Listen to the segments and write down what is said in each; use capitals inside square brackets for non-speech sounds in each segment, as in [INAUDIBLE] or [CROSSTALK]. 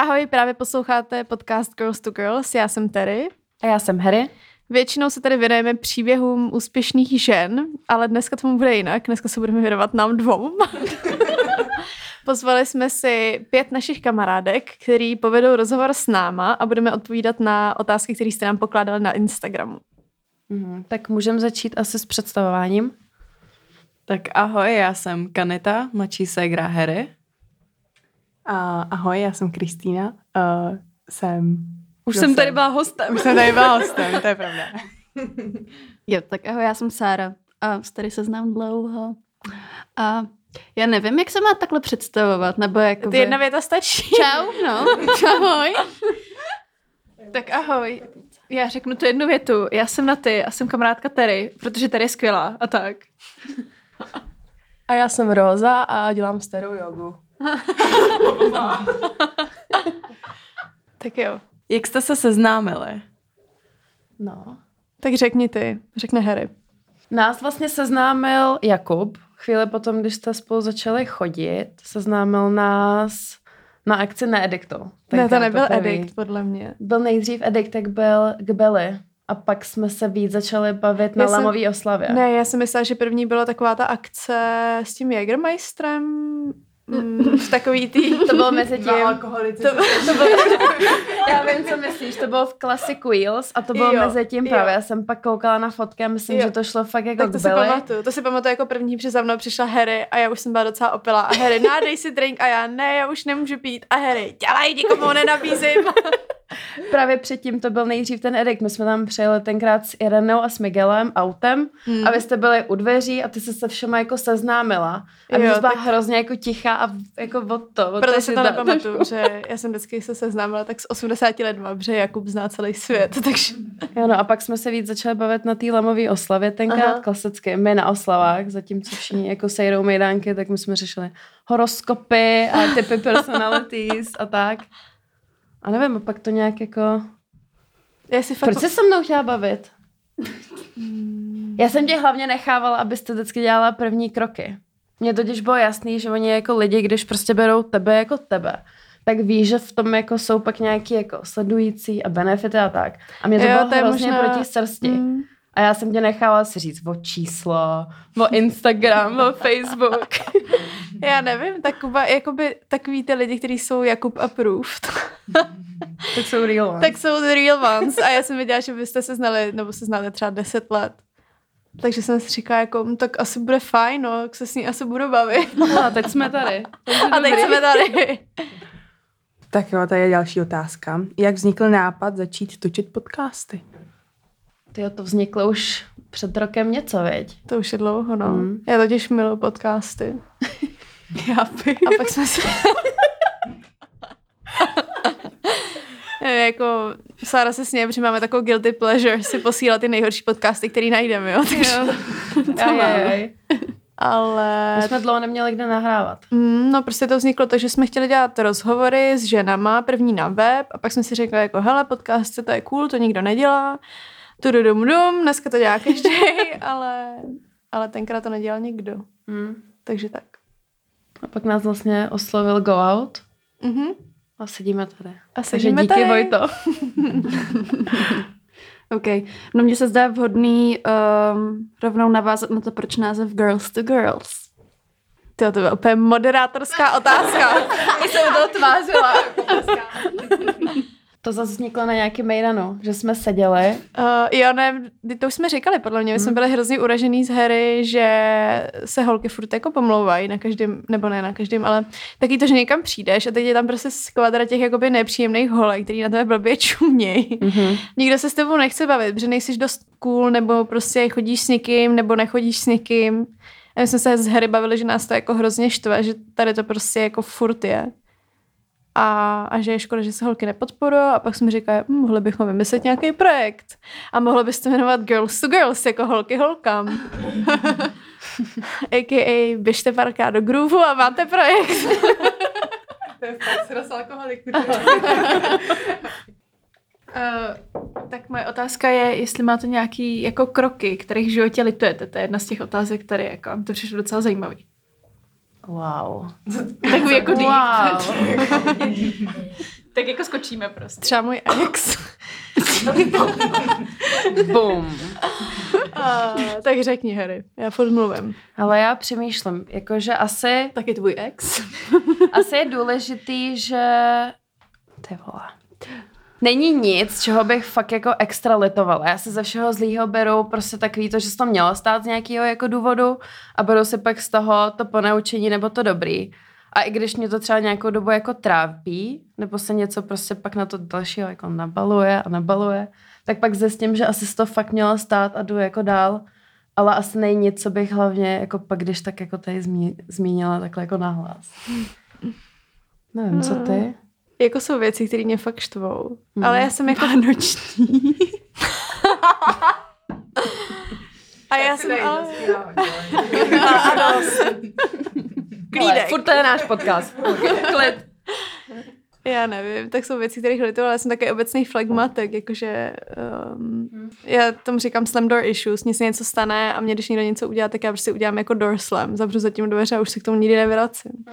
Ahoj, právě posloucháte podcast Girls to Girls, já jsem Terry. A já jsem Harry. Většinou se tady věnujeme příběhům úspěšných žen, ale dneska tomu bude jinak. Dneska se budeme věnovat nám dvou. [LAUGHS] Pozvali jsme si pět našich kamarádek, který povedou rozhovor s náma a budeme odpovídat na otázky, které jste nám pokládali na Instagramu. Mm, tak můžeme začít asi s představováním. Tak ahoj, já jsem Kaneta, mladší ségra Harry. A ahoj, já jsem Kristýna. Uh, jsem... Už jsem tady byla hostem. Už jsem tady byla hostem, to je pravda. [LAUGHS] jo, tak ahoj, já jsem Sára a s tady se znám dlouho. A já nevím, jak se má takhle představovat, nebo jako. Ty jedna věta stačí. Čau, no. [LAUGHS] Ahoj. tak ahoj. Já řeknu tu jednu větu. Já jsem na ty a jsem kamarádka Terry, protože Terry je skvělá a tak. A já jsem Roza a dělám starou jogu. [LAUGHS] tak jo. Jak jste se seznámili? No. Tak řekni ty, řekne Harry. Nás vlastně seznámil Jakub. Chvíli potom, když jste spolu začali chodit, seznámil nás na akci Needikto. Ne, to nebyl Edikt, podle mě. Byl nejdřív Edikt, tak byl k Billy. A pak jsme se víc začali bavit na Lamový oslavě. Ne, já jsem myslela, že první byla taková ta akce s tím Jägermeistrem, Mm, v takový tý... To bylo mezi tím... alkoholici. To, to bylo, já vím, co myslíš. To bylo v Classic Wheels a to bylo jo, mezi tím jo. právě. Já jsem pak koukala na fotky a myslím, jo. že to šlo fakt jako tak to si pamatuju. To si pamatuju jako první, protože za mnou přišla Harry a já už jsem byla docela opila. A Harry, nádej si drink a já, ne, já už nemůžu pít. A Harry, dělej, nikomu nenabízím. [LAUGHS] Právě předtím to byl nejdřív ten Erik. My jsme tam přijeli tenkrát s Irenou a s Miguelem autem hmm. a vy jste byli u dveří a ty se se všema jako seznámila. A my byla tak... hrozně jako tichá a jako od to. Od Proto si to nepamatuju, [LAUGHS] že já jsem vždycky se seznámila tak s 80 letma, protože Jakub zná celý svět, [LAUGHS] takže... Jo, no a pak jsme se víc začali bavit na té lamové oslavě tenkrát, Aha. klasicky, my na oslavách, zatímco všichni jako sejdou mejdánky, tak my jsme řešili horoskopy a typy personalities a tak. A nevím, a pak to nějak jako... Já si fakt... Proč se se mnou chtěla bavit? Já jsem tě hlavně nechávala, abyste vždycky dělala první kroky. Mně totiž bylo jasný, že oni jako lidi, když prostě berou tebe jako tebe, tak víš, že v tom jako jsou pak nějaký jako sledující a benefity a tak. A mě to jo, bylo to hrozně možná... proti srsti. Mm. A já jsem tě nechala si říct o číslo, o Instagram, o Facebook. [LAUGHS] já nevím, tak Kuba, jakoby takový ty lidi, kteří jsou Jakub approved. [LAUGHS] tak jsou real ones. Tak jsou the real ones. A já jsem věděla, že byste se znali, nebo se znali třeba 10 let. Takže jsem si říkala, jako, hm, tak asi bude fajn, no, jak se s ní asi budu bavit. No, a teď jsme tady. [LAUGHS] A teď jsme tady. Tak jo, tady je další otázka. Jak vznikl nápad začít točit podcasty? Ty to vzniklo už před rokem něco, veď? To už je dlouho, no. Mm. Já totiž miluji podcasty. [LAUGHS] Já vím. A pak jsme se... [LAUGHS] jako Sára se sněje, protože máme takovou guilty pleasure si posílat ty nejhorší podcasty, který najdeme, jo. Takže jo. [LAUGHS] to máme. Ale... My jsme dlouho neměli kde nahrávat. Mm, no prostě to vzniklo to, že jsme chtěli dělat rozhovory s ženama, první na web a pak jsme si řekli jako hele, podcast to je cool, to nikdo nedělá tududum dum, dneska to dělá každý, [LAUGHS] ale, ale tenkrát to nedělal nikdo. Mm. Takže tak. A pak nás vlastně oslovil Go Out. Mm-hmm. A sedíme tady. A sedíme Takže díky, tady. Vojto. [LAUGHS] OK. No mně se zdá vhodný um, rovnou navázat na to, proč název Girls to Girls. To, to byla úplně moderátorská otázka. [LAUGHS] I jsem to tvářila. To zase vzniklo na nějaký mejdanu, že jsme seděli. Uh, jo, ne, to už jsme říkali, podle mě. My hmm. jsme byli hrozně uražený z Harry, že se holky furt jako pomlouvají na každém, nebo ne na každém, ale taky to, že někam přijdeš a teď je tam prostě skvadra těch jakoby nepříjemných holek, který na tebe blbě čumějí. Mm-hmm. Nikdo se s tebou nechce bavit, protože nejsi dost cool, nebo prostě chodíš s někým, nebo nechodíš s někým. A my jsme se s Harry bavili, že nás to jako hrozně štve, že tady to prostě jako furt je a, a že je škoda, že se holky nepodporují a pak jsme říkali, hm, mohli bychom vymyslet nějaký projekt a mohlo byste jmenovat Girls to Girls, jako holky holkám. [LAUGHS] A.k.a. běžte parká do groove a máte projekt. [LAUGHS] to je fakt alkoholik. Uh, [LAUGHS] tak moje otázka je, jestli máte nějaký jako kroky, kterých v životě litujete. To je jedna z těch otázek, které jako, to přišlo docela zajímavý. Wow. [LAUGHS] Takový jako deep. Wow. [LAUGHS] Tak jako skočíme prostě. Třeba můj ex. [LAUGHS] Boom. A, tak řekni, Harry. Já furt mluvím. Ale já přemýšlím, jakože asi, Taky tvůj ex. asi je důležitý, že ty vole. Není nic, čeho bych fakt jako extra litovala. Já se ze všeho zlýho beru prostě takový to, že se to mělo stát z nějakého jako důvodu a beru si pak z toho to ponaučení nebo to dobrý. A i když mě to třeba nějakou dobu jako trápí, nebo se něco prostě pak na to dalšího jako nabaluje a nabaluje, tak pak zjistím, že asi se to fakt mělo stát a jdu jako dál. Ale asi není nic, co bych hlavně jako pak, když tak jako tady zmí, zmínila takhle jako nahlas. [LAUGHS] Nevím, co ty? Jako jsou věci, které mě fakt štvou. Mm. Ale já jsem jako... Vánoční. A já jsem ale... [LAUGHS] Klídek. Furt to je náš podcast. Klid. Já nevím, tak jsou věci, kterých lituju, ale já jsem takový obecný flagmatek, jakože um, já tomu říkám slam door issues, mně se něco stane a mě, když někdo něco udělá, tak já prostě udělám jako door slam, zavřu zatím dveře a už se k tomu nikdy nevracím.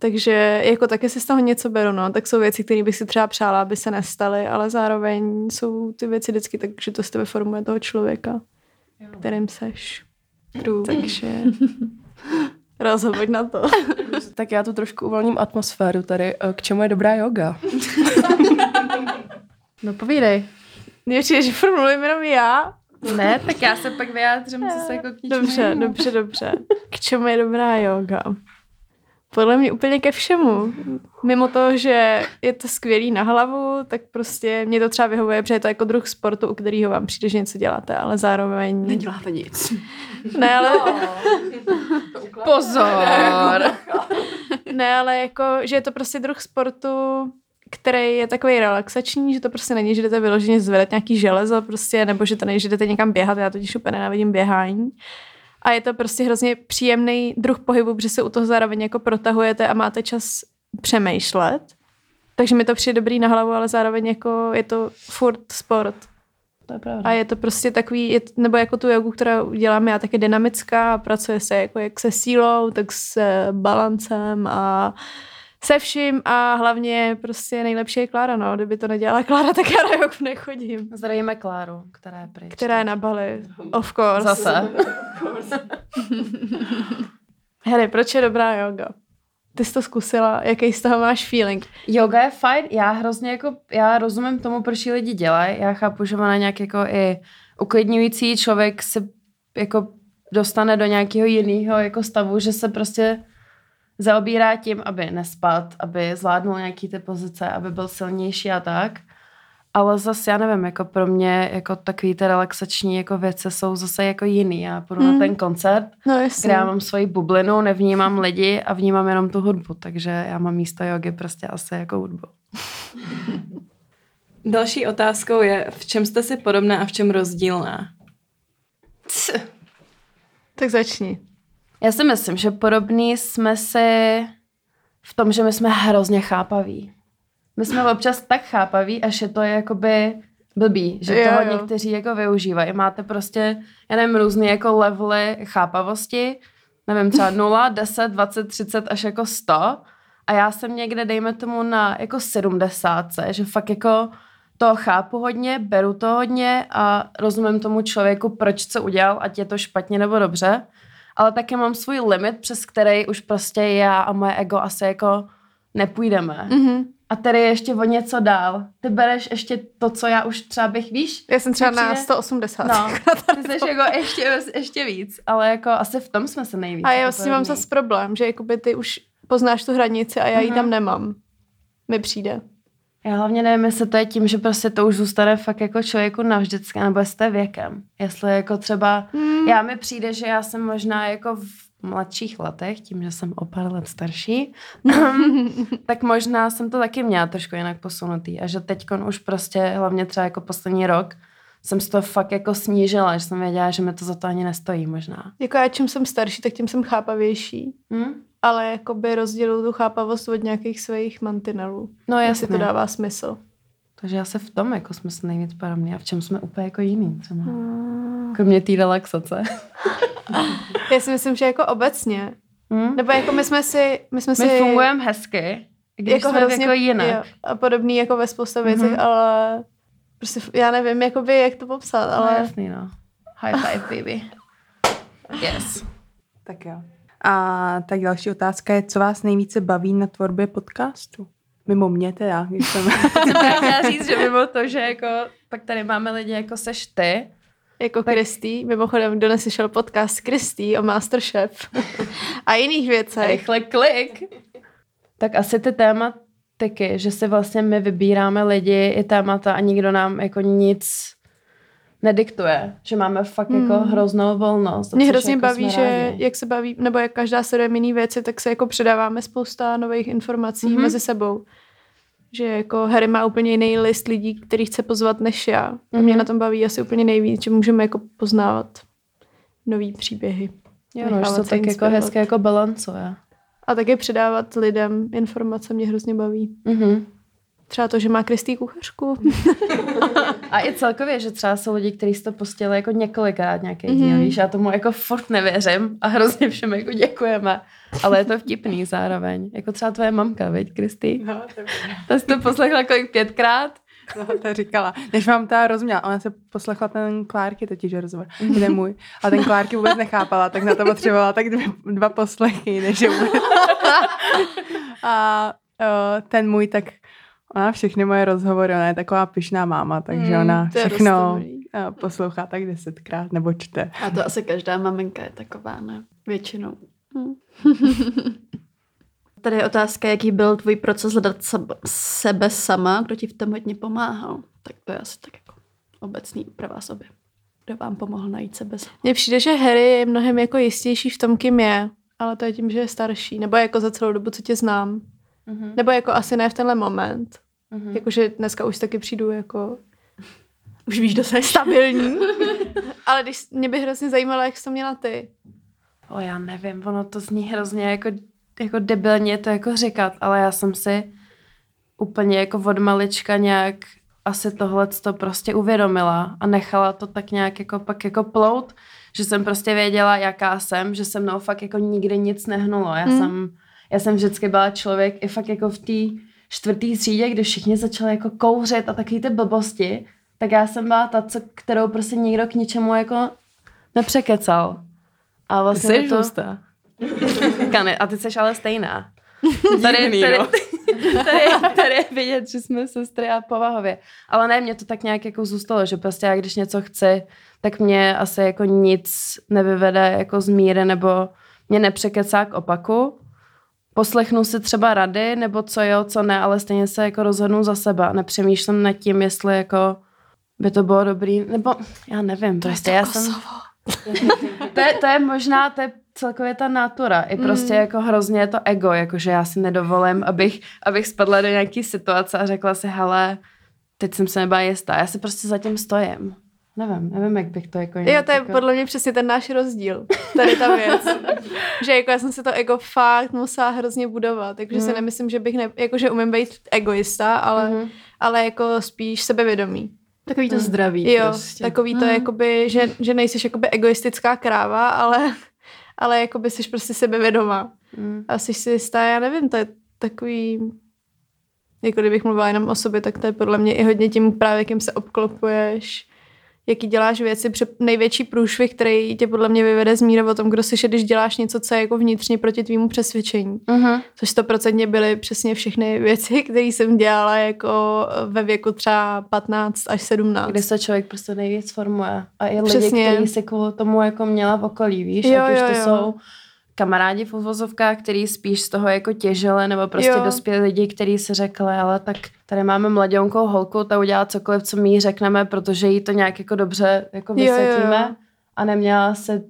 Takže jako taky si z toho něco beru, no, tak jsou věci, které bych si třeba přála, aby se nestaly, ale zároveň jsou ty věci vždycky tak, že to z tebe formuje toho člověka, kterým seš. True. [LAUGHS] Takže rozhoď na to. [LAUGHS] Tak já tu trošku uvolním atmosféru tady. Eh, K čemu je dobrá yoga? [LAUGHS] No povídej. Mně přijde, že furt mluvím jenom já. Ne, tak já se pak vyjádřím zase jako k Dobře, dobře, dobře. K čemu je dobrá yoga? Podle mě úplně ke všemu. Mimo to, že je to skvělý na hlavu, tak prostě mě to třeba vyhovuje, protože je to jako druh sportu, u kterého vám přijde, že něco děláte, ale zároveň... Neděláte nic. Ne, ale, Pozor. ne, ale jako, že je to prostě druh sportu, který je takový relaxační, že to prostě není, že jdete vyloženě zvedat nějaký železo prostě, nebo že to není, že jdete někam běhat, já totiž úplně nenávidím běhání. A je to prostě hrozně příjemný druh pohybu, protože se u toho zároveň jako protahujete a máte čas přemýšlet. Takže mi to přijde dobrý na hlavu, ale zároveň jako je to furt sport. To je pravda. A je to prostě takový, je, nebo jako tu jogu, kterou dělám já, tak je dynamická a pracuje se jako jak se sílou, tak s balancem a se vším a hlavně prostě nejlepší je Klára, no. Kdyby to nedělala Klára, tak já na jogu nechodím. Zdravíme Kláru, která je pryč. Která je na Bali, of course. Zase. [LAUGHS] Harry, proč je dobrá yoga? Ty jsi to zkusila, jaký z toho máš feeling? Yoga je fajn, já hrozně jako, já rozumím tomu, proč ji lidi dělají, já chápu, že ona nějak jako i uklidňující člověk se jako dostane do nějakého jiného jako stavu, že se prostě zaobírá tím, aby nespad, aby zvládnul nějaký ty pozice, aby byl silnější a tak. Ale zase, já nevím, jako pro mě jako takový ty relaxační jako věci jsou zase jako jiný. Já půjdu Hmm. na ten koncert, No kde já mám svoji bublinu, nevnímám [LAUGHS] lidi a vnímám jenom tu hudbu, takže já mám místo jogy prostě asi jako hudbu. [LAUGHS] Další otázkou je, v čem jste si podobná a v čem rozdílná? Tak začni. Já si myslím, že podobný jsme si v tom, že my jsme hrozně chápaví. My jsme občas tak chápaví, až je to jakoby blbý, že Jo, toho jo. někteří jako využívají. Máte prostě, já nevím, různé jako levely chápavosti, nevím, třeba 0, 10, 20, 30 až jako 100 a já jsem někde, dejme tomu, na jako 70, že fakt jako to chápu hodně, beru to hodně a rozumím tomu člověku, proč co udělal, ať je to špatně nebo dobře, ale taky mám svůj limit, přes který už prostě já a moje ego asi jako nepůjdeme. Mhm. A tady je ještě o něco dál. Ty bereš ještě to, co já už třeba bych, víš? Já jsem třeba na Přijde- 180. No, [LAUGHS] ty jsi jako ještě, ještě víc, ale jako asi v tom jsme se nejvíc. A já jako s tím mám zase problém, že jakoby ty už poznáš tu hranici a já ji Mhm. tam nemám. Mi přijde. Já hlavně nevím, jestli to je tím, že prostě to už zůstane fakt jako člověku navždycky, nebo jestli věkem. Jestli jako třeba, Hmm. já mi přijde, že já jsem možná jako v mladších letech, tím, že jsem o pár let starší, [LAUGHS] tak možná jsem to taky měla trošku jinak posunutý. A že teď už prostě, hlavně třeba jako poslední rok, jsem si to fakt jako snížila, že jsem věděla, že mi to za to ani nestojí možná. Jako já čím jsem starší, tak tím jsem chápavější. Hm? Ale jakoby rozděluju tu chápavost od nějakých svých mantinelů. No Jestli jasně. to dává smysl. Takže asi v tom jako jsme se nejvíc podobní a v čem jsme úplně jako jiný třeba. Kromě té relaxace. [LAUGHS] Já si myslím, že jako obecně Hm? Nebo jako my jsme si, my jsme si... My fungujeme hezky, když jako jsme hrozně, jako jinak. Jo, a podobný jako ve spousta věcech, mm-hmm. ale prostě já nevím, jakoby, jak to popsat, ale... No, jasný, no. High five, baby. [LAUGHS] Yes. Tak jo. A tak další otázka je, co vás nejvíce baví na tvorbě podcastu? Mimo mě teda, když jsem... [LAUGHS] Já chtěla říct, že mimo to, že jako pak tady máme lidi jako seš ty, Jako Kristý, mimochodem, kdo neslyšel podcast Kristý o Masterchef a jiných věcech. rychle klik, tak asi ty tématiky, že si vlastně my vybíráme lidi i témata a nikdo nám jako nic nediktuje, že máme fakt jako Hmm. hroznou volnost. Mě hrozně jako baví, že rádi. jak se baví, nebo jak každá sleduje jiný věci, tak se jako předáváme spousta nových informací Mhm. mm-hmm. mezi sebou. Že jako Harry má úplně jiný list lidí, který chce pozvat než já. A mě Mhm. na tom baví asi úplně nejvíc, že můžeme jako poznávat nový příběhy. Jo, no, to tak jako hezké jako balancuje. A také předávat lidem informace mě hrozně baví. Mhm. Třeba to, že má Kristý kuchařku. [LAUGHS] A i celkově, že třeba jsou lidi, kteří to pustili jako několikrát nějaký Mhm. díl, víš, já tomu jako furt nevěřím a hrozně všem jako děkujeme. Ale je to vtipný zároveň. Jako třeba tvoje mamka, veď, Kristý? No, to, Ta jsi to poslechla kolik pětkrát? no, to říkala. Než vám ta rozuměla, ona se poslechla ten Klárky totiž rozhovor, mm-hmm. ten můj. A ten Klárky vůbec nechápala, tak na to potřebovala tak dvě, dva poslechy, než je vůbec. [LAUGHS] A uh, ten můj, tak ona všechny moje rozhovory, ona je taková pyšná máma, takže Mm, ona všechno uh, poslouchá tak desetkrát nebo čte. A to asi každá maminka je taková, ne? Většinou. Hm. [LAUGHS] Tady je otázka, jaký byl tvůj proces hledat sebe, sebe sama, kdo ti v tom hodně pomáhal. Tak to je asi tak jako obecný pro vás obě. Kdo vám pomohl najít sebe sama. Mně přijde, že Harry je mnohem jako jistější v tom, kým je. Ale to je tím, že je starší. Nebo jako za celou dobu, co tě znám. Mhm. Nebo jako asi ne v tenhle moment. Mhm. Jakože dneska už taky přijdu jako... Už víš, kdo jsi stabilní. [LAUGHS] Ale když mě by hrozně zajímalo, jak jsi to měla ty. O, já nevím, ono to zní hrozně jako, jako debilně to jako říkat, ale já jsem si úplně jako od malička nějak asi tohle to prostě uvědomila a nechala to tak nějak jako pak jako plout, že jsem prostě věděla, jaká jsem, že se mnou fakt jako nikdy nic nehnulo. Já, Hmm. jsem, já jsem vždycky byla člověk i fakt jako v té čtvrtý třídě, kdy všichni začali jako kouřit a takový ty blbosti, tak já jsem byla ta, co, kterou prostě nikdo k ničemu jako nepřekecal. A vlastně Jsi to... hustá. [LAUGHS] Kane, a ty jsi ale stejná. Tady, Divný, tady, no. [LAUGHS] tady, tady je vidět, že jsme sestry a povahově. Ale ne, mě to tak nějak jako zůstalo, že prostě já když něco chci, tak mě asi jako nic nevyvede jako z míry nebo mě nepřekecá k opaku. Poslechnu si třeba rady, nebo co jo, co ne, ale stejně se jako rozhodnu za sebe a nepřemýšlím nad tím, jestli jako by to bylo dobrý, nebo já nevím, prostě já jsem... [LAUGHS] To je, to je možná, to je celkově ta natura. I prostě mm. jako hrozně je to ego, jakože já si nedovolím, abych, abych spadla do nějaký situace a řekla si, hele, teď jsem se nebyla jistá. Já si prostě zatím stojím. Nevím, nevím, jak bych to jako... Jo, to je jako... podle mě přesně ten náš rozdíl. Tady ta věc. [LAUGHS] že jako já jsem si to ego fakt musela hrozně budovat, takže si Mhm. nemyslím, že bych, ne, jako že umím být egoista, ale, Mhm. ale jako spíš sebevědomý. Takový to zdraví Jo, prostě. takový to Mm. jakoby, že, že nejsiš jakoby egoistická kráva, ale, ale jakoby jsi prostě sebevědomá. Mm. A jsi si jistá, já nevím, to je takový, jako kdybych mluvila jenom o sobě, tak to je podle mě i hodně tím právě, kým se obklopuješ, jaký děláš věci, pře- největší průšvih, který tě podle mě vyvede z míry o tom, kdo jsi, když děláš něco, co je jako vnitřně proti tvýmu přesvědčení. Mhm. Což stoprocentně byly přesně všechny [LAUGHS] věci, které jsem dělala jako ve věku třeba 15 až 17. Kdy se člověk prostě nejvíc formuje. A i lidi, Přesně. kteří si kvůli tomu jako měla v okolí, víš? Jo, Ať už jo, to jo. jsou kamarádi v uvozovkách, který spíš z toho jako těžili, nebo prostě Jo. dospělí lidi, kteří si řekli, ale tak tady máme mladionkou holku, ta udělá cokoliv, co my jí řekneme, protože jí to nějak jako dobře jako Jo, jo, jo. vysvětlíme. A neměla se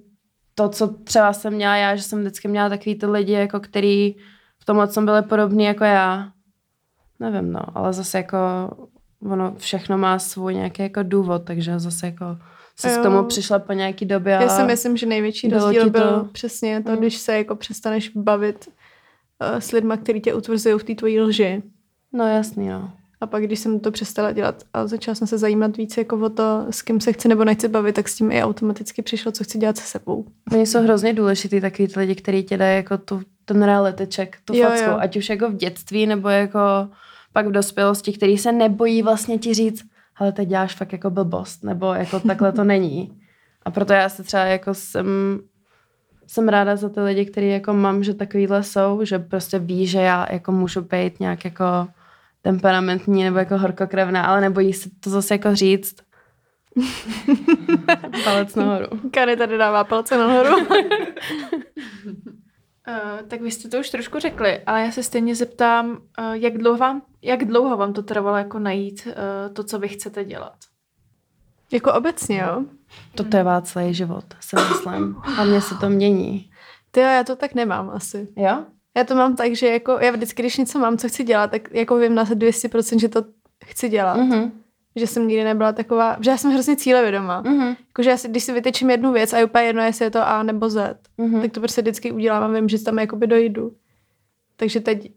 to, co třeba jsem měla já, že jsem vždycky měla takový ty lidi, jako který v tomhle jsem byli podobný jako já. Nevím, no, ale zase jako ono všechno má svůj nějaký jako důvod, takže zase jako se k tomu přišla po nějaký době. Já si myslím, že největší rozdíl ti to- byl přesně to, Mm. když se jako přestaneš bavit uh, s lidma, kteří tě utvrzují v té tvojí lži. No jasný, no. A pak, když jsem to přestala dělat a začala jsem se zajímat víc jako o to, s kým se chci nebo nechci bavit, tak s tím i automaticky přišlo, co chci dělat se sebou. Oni jsou hrozně důležitý takový ty lidi, kteří ti dají jako tu, ten reality check, tu Jo, facku, jo. ať už jako v dětství, nebo jako pak v dospělosti, který se nebojí vlastně ti říct, ale teď děláš fakt jako blbost, nebo jako takhle to není. A proto já se třeba jako jsem, jsem ráda za ty lidi, který jako mám, že takovýhle jsou, že prostě ví, že já jako můžu být nějak jako temperamentní nebo jako horkokrevná, ale nebojí se to zase jako říct. [LAUGHS] Palec nahoru. Kary tady dává palce nahoru. [LAUGHS] Uh, tak vy jste to už trošku řekli, ale já se stejně zeptám, uh, jak, dlouho vám, jak dlouho vám to trvalo jako najít uh, to, co vy chcete dělat? Jako obecně, jo? To trvá celý život, si myslím. A mně se to mění. Ty jo, já to tak nemám asi. Jo? Já to mám tak, že jako já vždycky, když něco mám, co chci dělat, tak jako vím na 200%, že to chci dělat. Mm. Že jsem nikdy nebyla taková, že já jsem hrozně cílevědomá. Mm. Mhm. Jakože já si, když si vytečím jednu věc a je úplně jedno, jestli je to A nebo Z, Mhm. tak to prostě vždycky udělám a vím, že tam jakoby dojdu. Takže teď,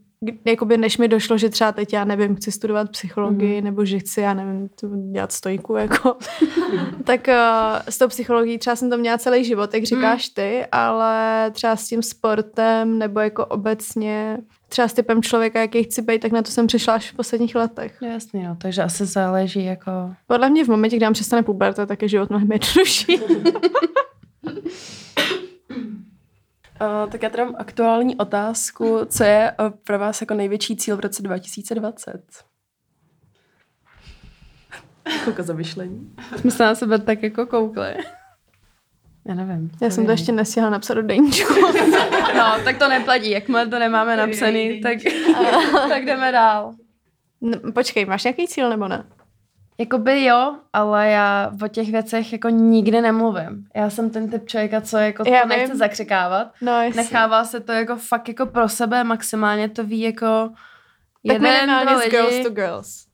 jakoby než mi došlo, že třeba teď já nevím, chci studovat psychologii, Mhm. mm. nebo že chci, já nevím, dělat stojku, jako, [LAUGHS] tak uh, s tou psychologií třeba jsem to měla celý život, jak říkáš Mhm. ty, ale třeba s tím sportem, nebo jako obecně, třeba s typem člověka, jaký chci být, tak na to jsem přišla až v posledních letech. No Jasný, no, takže asi záleží jako... Podle mě v momentě, kdy nám přestane puberta, tak je život mnohem jednodušší. Uh, [LAUGHS] tak já tady mám aktuální otázku. Co je uh, pro vás jako největší cíl v roce 2020? Chvilka zamyšlení. Jsme se na sebe tak jako koukli. Já nevím. Já jsem to ještě nestihla napsat do deníčku. [LAUGHS] No, tak to neplatí. Jakmile to nemáme napsaný, tak, [LAUGHS] tak jdeme dál. No, počkej, máš nějaký cíl nebo ne? Jakoby jo, ale já o těch věcech jako nikdy nemluvím. Já jsem ten typ člověka, co jako Já to nechce vím. zakřikávat. No. Nechává se to jako fakt jako pro sebe, maximálně to ví jako tak jeden, dva minimálně z lidi. girls to girls.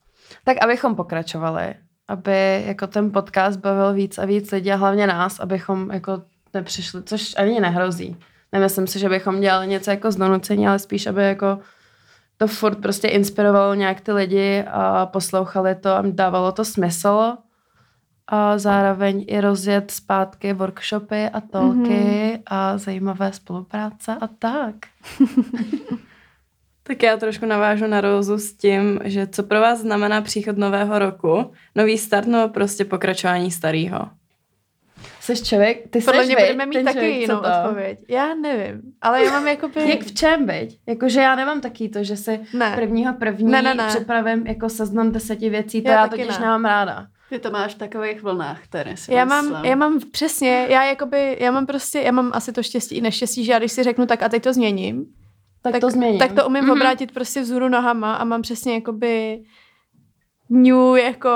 Tak abychom pokračovali, aby jako ten podcast bavil víc a víc lidí a hlavně nás, abychom jako nepřišli, což ani nehrozí. Nemyslím si, že bychom dělali něco jako z donucení, ale spíš, aby jako to furt prostě inspirovalo nějak ty lidi a poslouchali to a dávalo to smysl. A zároveň i rozjet zpátky workshopy a tolky mm-hmm. a zajímavé spolupráce a tak. [LAUGHS] Tak já trošku navážu na Rozu s tím, že co pro vás znamená příchod nového roku, nový start nebo prostě pokračování starého. Jsi člověk, ty Podle seš, mě budeme mít ten taky člověk, co jinou to? odpověď. Já nevím, ale já mám [LAUGHS] jakoby... Jak v čem, viď? Jakože já nemám taky to, že si Ne. prvního první Ne, ne, ne. připravím jako seznam deseti věcí, to Já já, taky totiž ne. nemám ráda. Ty to máš v takových vlnách, tady si Já myslím. mám, já mám přesně, já jakoby, já mám prostě, já mám asi to štěstí i neštěstí, že já když si řeknu tak a teď to změním, Tak, tak to změním. tak to umím Mhm. mm-hmm. obrátit prostě vzhůru nohama a mám přesně jakoby new jako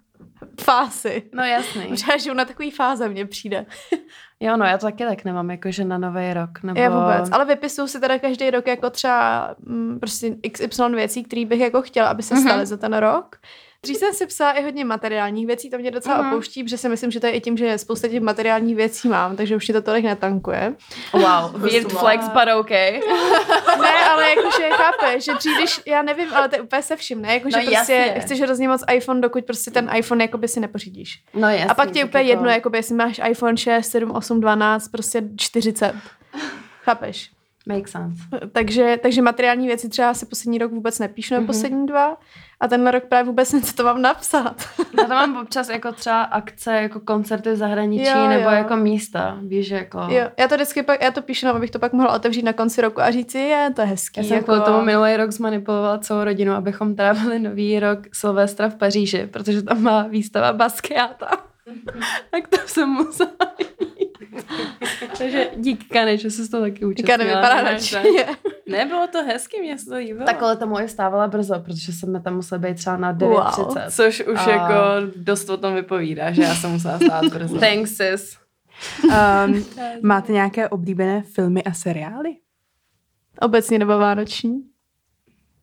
[LAUGHS] fásy. No jasný. Třeba žiju na takový fáze mně přijde. [LAUGHS] Jo, no já to taky tak nemám, jakože na nový rok. Nebo... Já vůbec, ale vypisuju si teda každý rok jako třeba mm, prostě XY věcí, které bych jako chtěla, aby se Mhm. staly za ten rok. Dřív jsem si psala i hodně materiálních věcí, to mě docela Mhm. opouští, protože si myslím, že to je i tím, že spousta těch materiálních věcí mám, takže už ti to tolik netankuje. Wow, [LAUGHS] weird flex, but okay. [LAUGHS] Ne, ale jakože chápe, že dřív, když, já nevím, ale to je úplně se vším, ne? Jakože No prostě jasně. chceš hrozně moc iPhone, dokud prostě ten iPhone jakoby si nepořídíš. No jasný, A pak ti je úplně jako- jedno, jakoby, jestli máš iPhone 6, 7, 8, 12, prostě 40. Chápeš? Make sense. Takže, takže materiální věci třeba si poslední rok vůbec nepíšu, nebo Mhm. poslední dva. A tenhle rok právě vůbec nevím, co to mám napsat. Já tam mám občas jako třeba akce, jako koncerty v zahraničí, Jo, nebo jo. jako místa, víš, jako... Jo, já to vždycky pak, já to píšu, no, abych to pak mohla otevřít na konci roku a říct si, je, to je hezký. Já jsem jako... kvůli tomu minulý rok zmanipulovala celou rodinu, abychom trávili nový rok Silvestra v Paříži, protože tam má výstava Basquiata. [LAUGHS] tak to jsem musela. [LAUGHS] Takže díky Kane, že jsi to taky účastnila. Říká, nevypadá Máš radši. Ne, bylo to hezky, mě se to líbilo. Tak ale tomu je stávala brzo, protože jsme tam museli být třeba na 9.30. Wow. Což už A- jako dost o tom vypovídá, že já jsem musela stát brzo. [LAUGHS] Thanks, sis. Um, máte nějaké oblíbené filmy a seriály? Obecně nebo vánoční.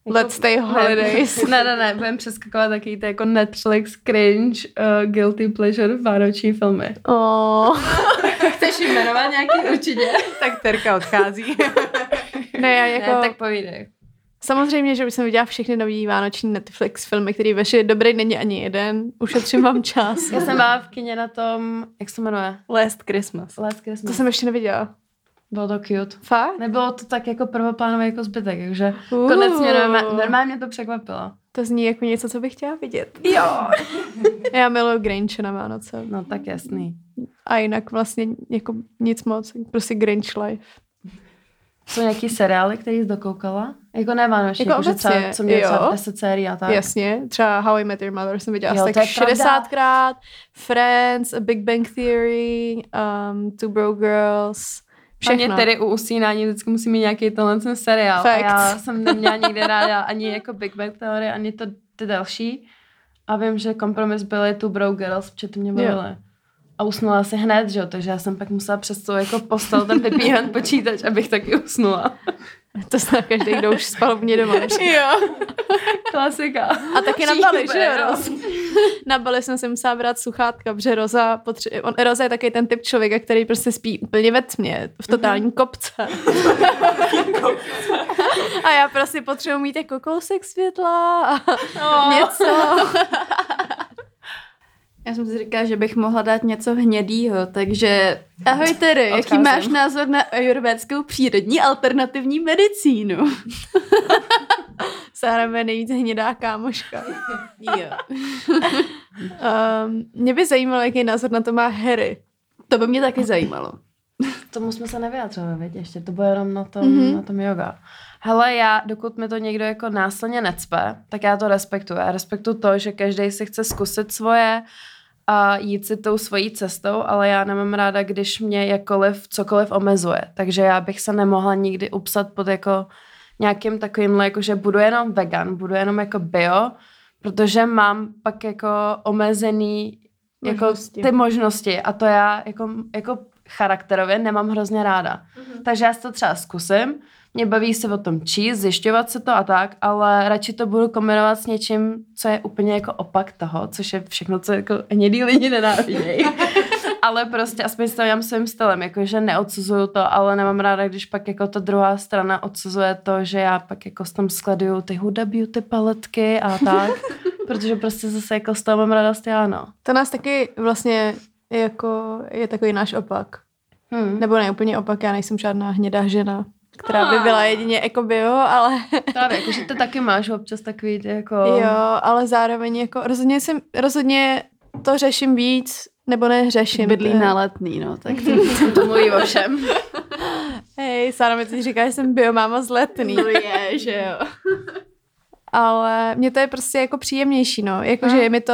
Let's stay holidays. [LAUGHS] Ne, ne, ne, budeme přeskakovat taky ty jako Netflix cringe, uh, guilty pleasure vánoční filmy. Oh. Chceš jmenovat nějaký určitě? [LAUGHS] Tak Terka odchází. [LAUGHS] Ne, já jako... Ne, tak povídej. samozřejmě, že už jsem viděla všechny nový vánoční Netflix filmy, který vešly dobrý není ani jeden. Ušetřím vám čas. Já jsem byla v kině na tom, jak se to jmenuje? Last Christmas. Last To Christmas. jsem ještě neviděla. Bylo to cute. Fakt? Nebylo to tak jako prvoplánové jako zbytek, takže Uh. konec mě normálně, normálně to překvapilo. To zní jako něco, co bych chtěla vidět. Jo. [LAUGHS] Já miluji Grinch na Vánoce. No tak jasný. A jinak vlastně jako nic moc. Prostě Grinch life. Jsou nějaký seriály, který jsi dokoukala? Jako ne Vánoční, Jako jako, že obecně, třeba, co mě jo. třeba 10 sérií a tak. Jasně, třeba How I Met Your Mother jsem viděla Jo, asi to tak je pravda. 60krát, Friends, A Big Bang Theory, um, Two Bro Girls, A mě všechno. tedy u usínání vždycky musí mít nějaký tenhle ten seriál. Fakt. A já jsem neměla [LAUGHS] nikdy ráda ani jako Big Bang Theory, ani to ty další. A vím, že kompromis byly tu Bro Girls, protože ty mě bavily. A usnula si hned, že jo, takže já jsem pak musela přes to jako postel ten vypíhat počítač, abych taky usnula. To zná každý, kdo už spal u mě doma. jo. Klasika. A taky na Bali, že jo? no. Roz? Na Bali jsem si musela brát sluchátka, protože Roza, potře- on, Roza je taky ten typ člověka, který prostě spí úplně ve tmě, v totální kopce. a já prostě potřebuji mít jako kousek světla a něco. [LAUGHS] Já jsem si říkala, že bych mohla dát něco hnědýho, takže ahoj Terry, jaký máš názor na ayurvédskou přírodní alternativní medicínu? [LAUGHS] Sára je nejvíc hnědá kámoška. jo. Um, mě by zajímalo, jaký názor na to má Harry. To by mě taky zajímalo. Tomu jsme se nevyjadřovali, věď, ještě to bude jenom na tom, Mhm. mm-hmm. na tom yoga. Hele, já, dokud mi to někdo jako násilně necpe, tak já to respektuju. Já respektuju to, že každý si chce zkusit svoje a jít si tou svojí cestou, ale já nemám ráda, když mě jakkoliv cokoliv omezuje. Takže já bych se nemohla nikdy upsat pod jako nějakým takovýmhle, jako že budu jenom vegan, budu jenom jako bio, protože mám pak jako omezený jako Možnosti. ty možnosti a to já jako, jako charakterově nemám hrozně ráda. Mm-hmm. Takže já si to třeba zkusím, mě baví se o tom číst, zjišťovat se to a tak, ale radši to budu kombinovat s něčím, co je úplně jako opak toho, což je všechno, co jako hnědý lidi nenávidějí. [LAUGHS] ale prostě aspoň to mám svým stylem, jakože neodsuzuju to, ale nemám ráda, když pak jako ta druhá strana odsuzuje to, že já pak jako s tom skladuju ty Huda Beauty paletky a tak, [LAUGHS] protože prostě zase jako z toho mám radost já, no. To nás taky vlastně jako je takový náš opak. Hmm. Nebo ne úplně opak, já nejsem žádná hnědá žena, která by byla jedině jako bio, ale Právě, jakože ty taky máš občas takový jako... jo, ale zároveň jako rozhodně jsem, rozhodně to řeším víc, nebo neřeším. Bydlí To je- na letný, no, tak [LAUGHS] To mluví o všem. Hej, Sára mi teď říká, že jsem biomáma z letný. to je, že jo. ale mně to je prostě jako příjemnější, no. Jakože je mi to,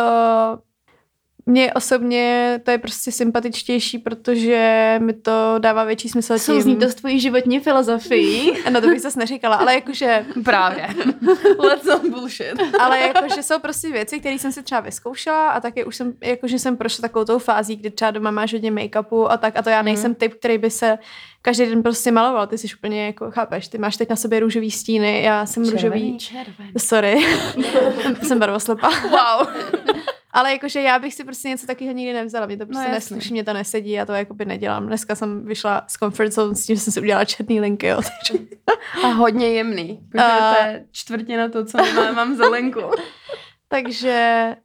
mně osobně to je prostě sympatičtější, protože mi to dává větší smysl Souzní tím. to s tvojí životní filozofií. [LAUGHS] No to bych zase neříkala, ale jakože, Právě. [LAUGHS] Let's some bullshit. ale jakože jsou prostě věci, které jsem si třeba vyzkoušela a taky už jsem, jakože jsem prošla takovou tou fází, kdy třeba doma máš hodně make-upu a tak a to já nejsem Mhm. typ, který by se každý den prostě maloval. Ty jsi úplně jako, chápeš, ty máš teď na sobě růžový stíny, já jsem růžový. Červený. Sorry, [LAUGHS] jsem barvoslepá. Wow. Ale jakože já bych si prostě něco takového nikdy nevzala. Mě to prostě no, nesluší, mě to nesedí, já to jakoby nedělám. Dneska jsem vyšla z comfort zone s tím, že jsem si udělala četný linky, jo. A hodně jemný. Protože A- to je čtvrtina to, co mám, mám zelenku. [LAUGHS] takže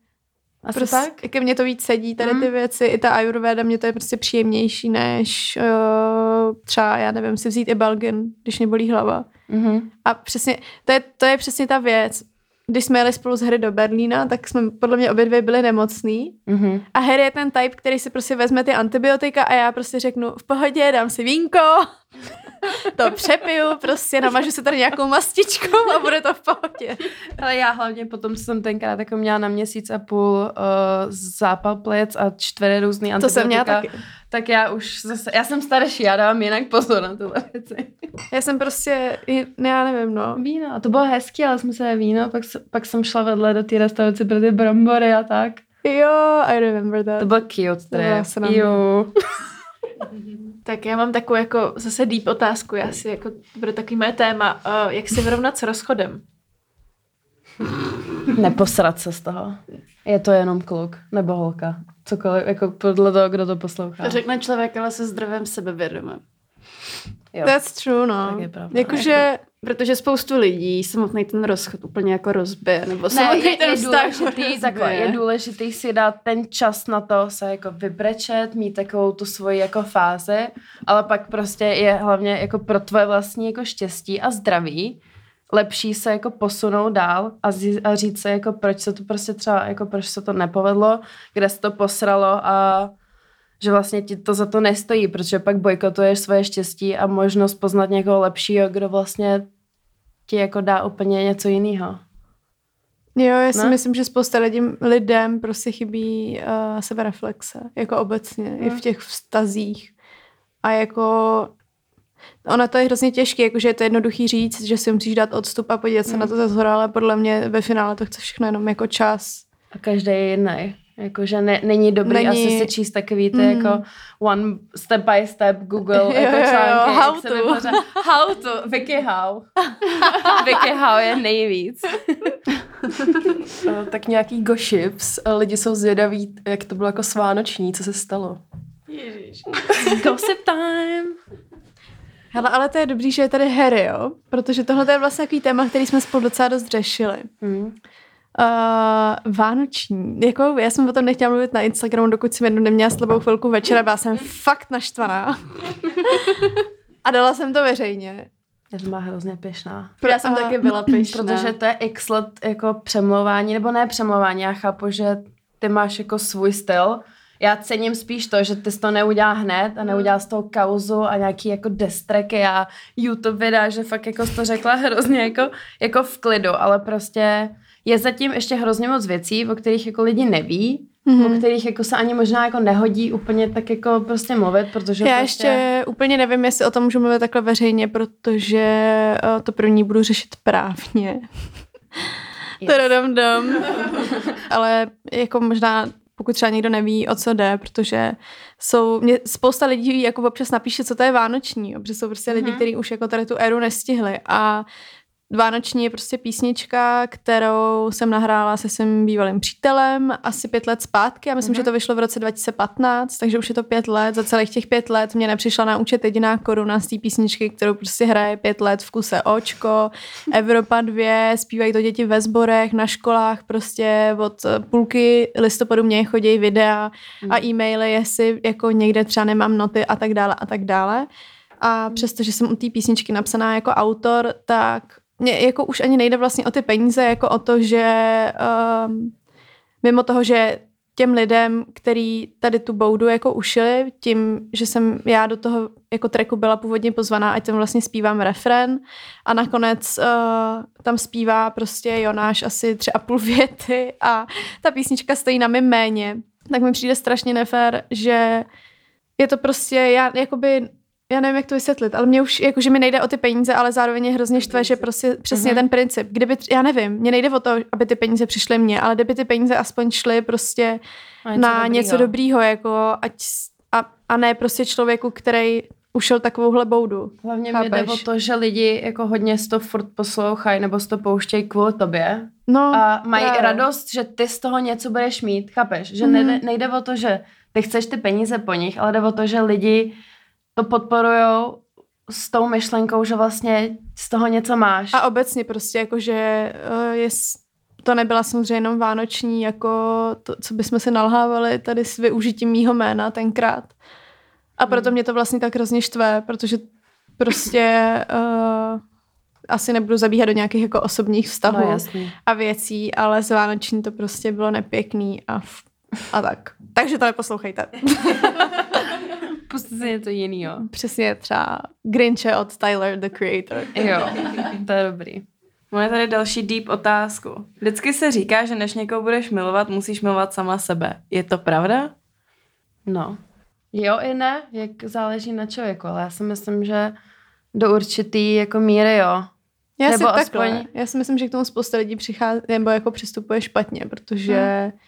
Asi prostě, tak? ke mně to víc sedí, tady ty Mm. věci. I ta ayurveda, mě to je prostě příjemnější, než uh, třeba, já nevím, si vzít i Belgin, když mě bolí hlava. Mhm. A přesně, to je, to je přesně ta věc. Když jsme jeli spolu z hry do Berlína, tak jsme podle mě obě dvě byli nemocný. Mhm. A Harry je ten type, který si prostě vezme ty antibiotika a já prostě řeknu, v pohodě, dám si vínko, to přepiju, prostě namažu si tady nějakou mastičkou a bude to v pohodě. Ale já hlavně potom, jsem tenkrát jako měla na měsíc a půl uh, zápal plic a čtyři různý To antibiotika, jsem měla taky. tak já už zase, já jsem starší, já dávám jinak pozor na tyhle věci. Já jsem prostě, ne, já nevím, no. Víno, a to bylo hezký, ale jsme se víno, pak, pak jsem šla vedle do té restaurace pro ty brambory a tak. Jo, I remember that. To byl cute To sranda. Jo. [LAUGHS] Tak já mám takovou jako zase deep otázku, já si jako, to bude takový moje téma, uh, jak si vyrovnat s rozchodem. Neposrat se z toho. Je to jenom kluk nebo holka. Cokoliv, jako podle toho, kdo to poslouchá. To řekne člověk, ale se zdravím sebevědomím. Jo. That's true, no. Tak je pravda. Jakože Protože spoustu lidí samotný ten rozchod úplně jako rozbije, nebo Ne, samotný je, ten je, vztah důležitý, [LAUGHS] takhle, je důležitý si dát ten čas na to se jako vybrečet, mít takovou tu svoji jako fázi, ale pak prostě je hlavně jako pro tvoje vlastní jako štěstí a zdraví lepší se jako posunout dál a, zí, a říct se jako proč se to prostě třeba jako proč se to nepovedlo, kde se to posralo a že vlastně ti to za to nestojí, protože pak bojkotuješ svoje štěstí a možnost poznat někoho lepšího, kdo vlastně ti jako dá úplně něco jiného. Jo, já si Ne? myslím, že spousta lidí, lidem prostě chybí uh, sebereflexe, jako obecně, i v těch vztazích. A jako Ona to je hrozně těžké, jakože je to jednoduchý říct, že si musíš dát odstup a podívat se na to ze zhora, ale podle mě ve finále to chce všechno jenom jako čas. A každý je jiný. Jakože ne, není dobrý Není- asi si číst takový ty Mm. jako one step by step Google Jo, jako jo, jo, články. how jak se to. vypořád- How to. Vicky How. [LAUGHS] Vicky How je nejvíc. [LAUGHS] Eh, tak nějaký gossips. Eh, Lidi jsou zvědaví, jak to bylo jako svánoční, co se stalo. [LAUGHS] Gossip time. Hele, ale to je dobrý, že je tady Harry, jo? Protože tohle to je vlastně takový téma, který jsme spolu docela dost řešili. Hmm. Uh, vánoční. Jako, já jsem o tom nechtěla mluvit na Instagramu, dokud jsem jednou neměla s tebou chvilku večera, byla jsem fakt naštvaná. [LAUGHS] a dala jsem to veřejně. Je to má hrozně pěšná. Já jsem taky byla [CLEARS THROAT] pyšná. Protože to je x let jako přemlouvání, nebo ne přemlouvání, já chápu, že ty máš jako svůj styl. Já cením spíš to, že ty jsi to neudělal hned a neudělal z toho kauzu a nějaký jako destreky a YouTube videa, že fakt jako jsi to řekla hrozně jako, jako v klidu, ale prostě je zatím ještě hrozně moc věcí, o kterých jako lidi neví, mm-hmm. o kterých jako se ani možná jako nehodí úplně tak jako prostě mluvit, protože Já prostě... ještě úplně nevím, jestli o tom můžu mluvit takhle veřejně, protože uh, to první budu řešit právně. [LAUGHS] Yes. Tadadam dam. Ale jako možná pokud třeba někdo neví, o co jde, protože jsou, mě spousta lidí jako občas napíše, co to je vánoční, jo, protože jsou prostě lidi, kteří už jako tady tu éru nestihli a Vánoční je prostě písnička, kterou jsem nahrála se svým bývalým přítelem asi pět let zpátky. Já myslím, že to vyšlo v roce 2015, takže už je to pět let. Za celých těch pět let mě nepřišla na účet jediná koruna z té písničky, kterou prostě hraje pět let v kuse Očko, [LAUGHS] Evropa 2, zpívají to děti ve sborech, na školách, prostě od půlky listopadu mě chodí videa a e-maily, jestli jako někde třeba nemám noty a tak dále a tak dále. A přestože jsem u té písničky napsaná jako autor, tak mě jako už ani nejde vlastně o ty peníze, jako o to, že um, mimo toho, že těm lidem, který tady tu boudu jako ušili, tím, že jsem já do toho jako tracku byla původně pozvaná, ať tam vlastně zpívám refren a nakonec uh, tam zpívá prostě Jonáš asi tři a půl věty a ta písnička stojí na mém méně, tak mi přijde strašně nefér, že je to prostě, já jakoby já nevím, jak to vysvětlit, ale mě už, jakože mi nejde o ty peníze, ale zároveň je hrozně štve, že prostě přesně ten princip. Kdyby, já nevím, mě nejde o to, aby ty peníze přišly mně, ale kdyby ty peníze aspoň šly prostě A něco na dobrýho. něco dobrýho, jako ať, a, a ne prostě člověku, který ušel takovouhle boudu. Hlavně mi jde o to, že lidi jako hodně si to furt poslouchají nebo si to pouštějí kvůli tobě No, a mají právě. radost, že ty z toho něco budeš mít, chápeš? Že Mhm. nejde, nejde o to, že ty chceš ty peníze po nich, ale jde o to, že lidi to podporujou s tou myšlenkou, že vlastně z toho něco máš. A obecně prostě jakože uh, je, s- to nebyla samozřejmě jenom vánoční, jako to, co bychom si nalhávali tady s využitím mýho jména tenkrát. A Hmm. proto mě to vlastně tak hrozně štve, protože prostě uh, asi nebudu zabíhat do nějakých jako osobních vztahů no jasný. a věcí, ale z vánoční to prostě bylo nepěkný a, a tak. Takže to neposlouchejte. [LAUGHS] Pusti si něco jiného. Přesně třeba Grinche od Tyler, the Creator. Jo, to je dobrý. Máme tady další deep otázku. Vždycky se říká, že než někoho budeš milovat, musíš milovat sama sebe. Je to pravda? No. Jo i ne, jak záleží na člověku, ale já si myslím, že do určitý jako míry jo. Já Nebo si takhle. aspoň- Já si myslím, že k tomu spousta lidí přichází, nebo jako přistupuje špatně, protože hmm.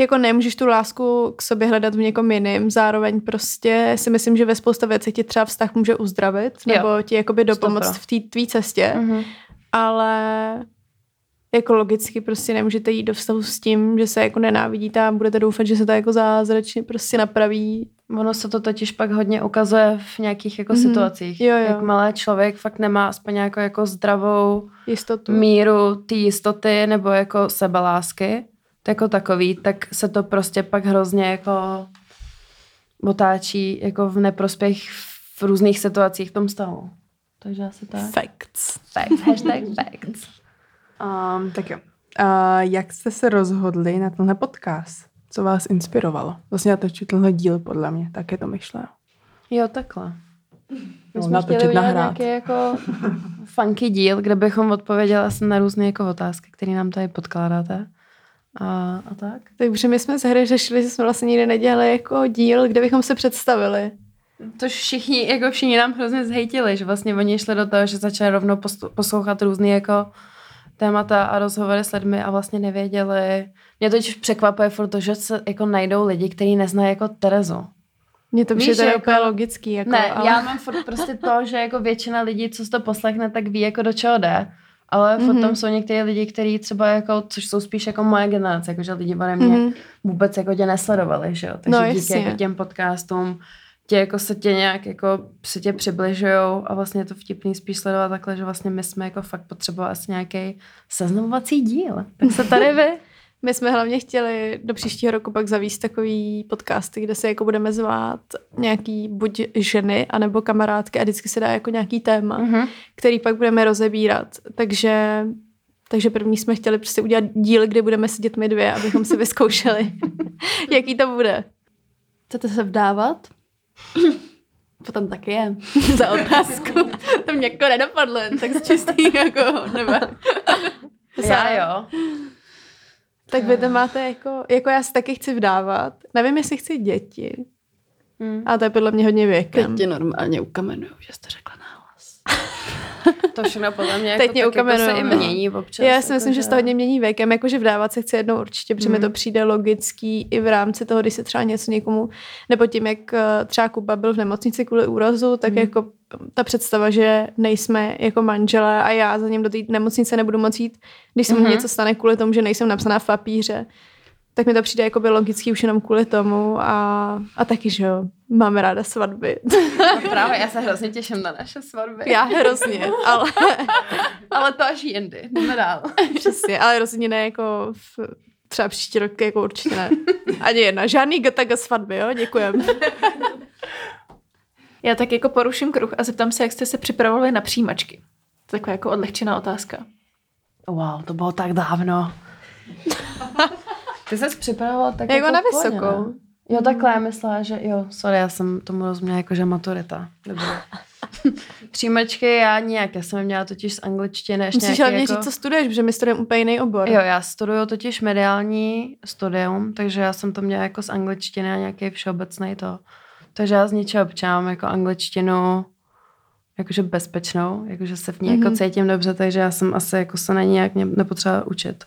Jako nemůžeš tu lásku k sobě hledat v někom jiným, zároveň prostě si myslím, že ve spousta věcech ti třeba vztah může uzdravit, Jo. nebo ti jakoby dopomoct Stopro. v té tvý cestě, Mhm. ale jako logicky prostě nemůžete jít do vztahu s tím, že se jako nenávidíte a budete doufat, že se to jako zázračně prostě napraví. Ono se to totiž pak hodně ukazuje v nějakých jako Mhm. situacích. Jo, jo. Jakmile člověk fakt nemá aspoň nějakou jako zdravou Jistotu. míru té jistoty nebo jako sebelásky, jako takový, tak se to prostě pak hrozně jako otáčí jako v neprospěch v různých situacích v tom stavu. Takže asi tak. Facts. Facts, hashtag [LAUGHS] facts. Um, tak jo. Uh, jak jste se rozhodli na tenhle podcast? Co vás inspirovalo? Vlastně natočit tenhle díl, podle mě, tak je to myšleno. Jo, takhle. My No, jsme chtěli udělat nahrát. nějaký jako funky díl, kde bychom odpověděli asi na různé jako otázky, které nám tady podkládáte. A, a tak. Takže my jsme z hry řešili, že jsme vlastně nikdy nedělali jako díl, kde bychom se představili. Tož všichni, jako všichni nám hrozně zhejtili, že vlastně oni šli do toho, že začali rovnou posl- poslouchat různý jako témata a rozhovory s lidmi a vlastně nevěděli. Mě to totiž překvapuje furt to, že se jako najdou lidi, kteří neznají jako Terezu. Mně to přijde jako- úplně logický. Jako, ne, ale... já mám furt prostě to, že jako většina lidí, co si to poslechne, tak ví jako do čeho jde. Ale mm-hmm. Mhm. potom jsou někteří lidi, kteří třeba jako, což jsou spíš jako moje generace, jako že lidi ode mě Mhm. vůbec jako tě nesledovali, že jo. Takže No, díky jasně. jako těm podcastům tě jako se tě nějak jako se tě přibližujou a vlastně je to vtipný spíš sledovat takhle, že vlastně my jsme jako fakt potřebovali asi nějaký seznamovací díl. Tak se tady vy. [LAUGHS] My jsme hlavně chtěli do příštího roku pak zavíst takový podcasty, kde se jako budeme zvát nějaký buď ženy, anebo kamarádky a vždycky se dá jako nějaký téma, Mhm. který pak budeme rozebírat. Takže, takže první jsme chtěli prostě udělat díl, kde budeme sedět my dvě, abychom si vyzkoušeli, [LAUGHS] jaký to bude. Chcete se vdávat? Potom taky je. [LAUGHS] Za otázku. To mě jako nedopadlo, tak z čistý jako nebe. Já jo. Tak vy to máte jako, jako já se taky chci vdávat. Nevím, jestli chci děti. Hmm. A to je podle mě hodně Teď věkem. tě normálně ukamenuju, že jste řekla. To všechno podle mě Teď jako, mě tak jako se i no. mění občas. Já si myslím, jako, že se to hodně mění věkem, jakože vdávat se chci jednou určitě, protože mi to přijde logický i v rámci toho, když se třeba něco někomu, nebo tím, jak eh, třeba Kuba byl v nemocnici kvůli úrazu, tak jako ta představa, že nejsme jako manželé a já za ním do té nemocnice nebudu moct jít, když se mu Mhm. něco stane kvůli tomu, že nejsem napsaná v papíře, tak mi to přijde jako by logický už jenom kvůli tomu a, a taky, že jo, máme ráda svatby. No právě, já se hrozně těším na naše svatby. já hrozně, ale [LAUGHS] Ale to až jindy. Jdeme dál. [LAUGHS] Přesně, ale rozhodně ne jako v, třeba příští rok, jako určitě ne. Ani jedna. Žádný gataga svatby, jo? Děkujem. Já tak jako poruším kruh a zeptám se, jak jste se připravovali na přijímačky. To je taková jako odlehčená otázka. Wow, to bylo tak dávno. [LAUGHS] Ty jsi připravovala tak Jako na v pohodě, vysokou. ne? Jo, takhle já myslela, že jo, sorry, já jsem tomu rozuměla jako, že maturita. Dobrý. [LAUGHS] Příjmečky já nijak, já jsem měla totiž z angličtiny. ještě Musíš nějaký hlavně jako... říct, co studuješ, protože my studujeme úplně jiný obor. Jo, já studuju totiž mediální studium, takže já jsem to měla jako z angličtiny a nějaký všeobecný to. Takže já z ničeho občám jako angličtinu jakože bezpečnou, jakože se v ní jako Mhm. cítím dobře, takže já jsem asi jako se na ní nějak ne- nepotřeba učit.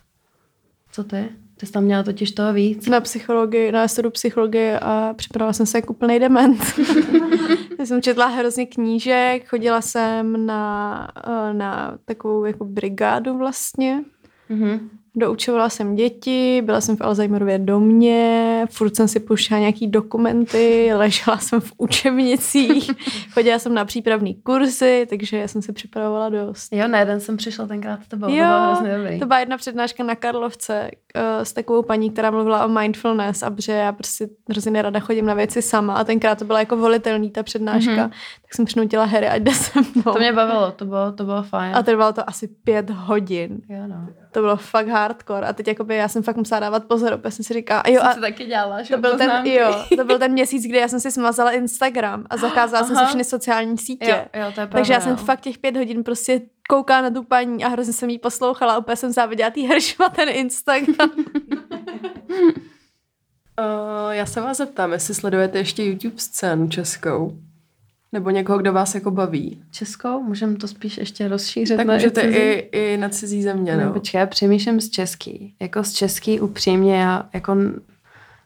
Co ty? Ty jsi tam měla totiž toho víc. Na psychologii, na studu psychologie a připravila jsem se jako úplný dement. [LAUGHS] Já jsem četla hrozně knížek, chodila jsem na, eh, na takovou jako brigádu vlastně. Mhm. Doučovala jsem děti, byla jsem v Alzheimerově domě, furt jsem si pouštěla nějaký dokumenty, [LAUGHS] ležela jsem v učebnicích, [LAUGHS] chodila jsem na přípravné kurzy, takže já jsem se připravovala dost. Jo, na jeden jsem přišla tenkrát to Jo, bylo hrozně dobrý. To byla jedna přednáška na Karlovce uh, s takovou paní, která mluvila o mindfulness a protože já prostě hrozně nerada chodím na věci sama a tenkrát to byla jako volitelný ta přednáška, Mhm. mm-hmm. tak jsem přinutila Harry, ať jde se mnou. To mě bavilo, to bylo, to bylo fajn. A trvalo to asi pět hodin. Jo, no. To bylo fakt hardcore. A teď jakoby já jsem fakt musela dávat pozor, protože jsem si říkala, a jo, a to taky dělala, že to byl, ten, jo, to byl ten měsíc, kdy já jsem si smazala Instagram a zakázala jsem si všechny sociální sítě. Jo, jo, to je pravda, Takže já jsem jo. fakt těch pět hodin prostě koukala na tu paní a hrozně jsem jí poslouchala. Úplně jsem záviděla tý heršma ten Instagram. Uh, [LAUGHS] já se vás zeptám, jestli sledujete ještě YouTube scénu českou. Nebo někoho, kdo vás jako baví. Českou? Můžeme to spíš ještě rozšířit Tak na můžete cizí? i, i na cizí země, No. no. Počkej, já přemýšlím z český. Jako z český upřímně, já jako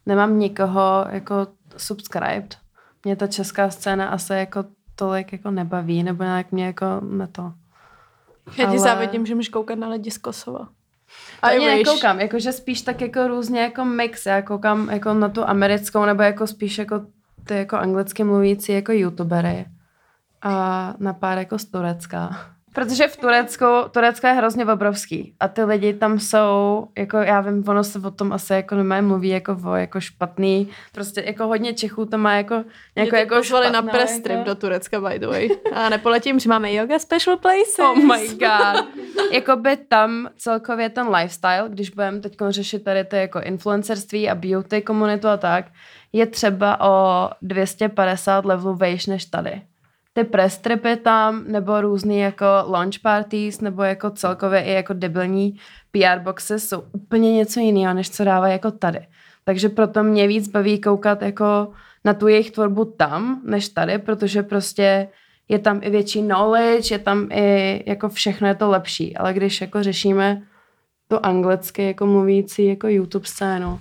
nemám nikoho jako subscribed. Mě ta česká scéna asi jako tolik jako nebaví, nebo nějak mě jako ne to. Já ti Ale- závidím, že můžeš koukat na lidi z Kosova. To ani wish. nekoukám, jakože spíš tak jako různě jako mix, já koukám jako na tu americkou, nebo jako spíš jako ty jako anglicky mluvící jako youtubery a na pár jako z Turecka. Protože v Turecku, Turecko je hrozně obrovský a ty lidi tam jsou, jako já vím, ono se o tom asi jako nemá mluví jako o jako špatný, prostě jako hodně Čechů to má jako, jako, jako pozvali na press trip jako... do Turecka, by the way. A nepoletím, že máme yoga special places. Oh my god. Jakoby tam celkově ten lifestyle, když budeme teď řešit tady ty jako influencerství a beauty komunitu a tak, je třeba o 250 levelů vejš než tady. Ty press tripy tam, nebo různý jako launch parties, nebo jako celkově i jako debilní PR boxy jsou úplně něco jiného, než co dávají jako tady. Takže proto mě víc baví koukat jako na tu jejich tvorbu tam, než tady, protože prostě je tam i větší knowledge, je tam i jako všechno je to lepší, ale když jako řešíme to anglicky jako mluvící jako YouTube scénu,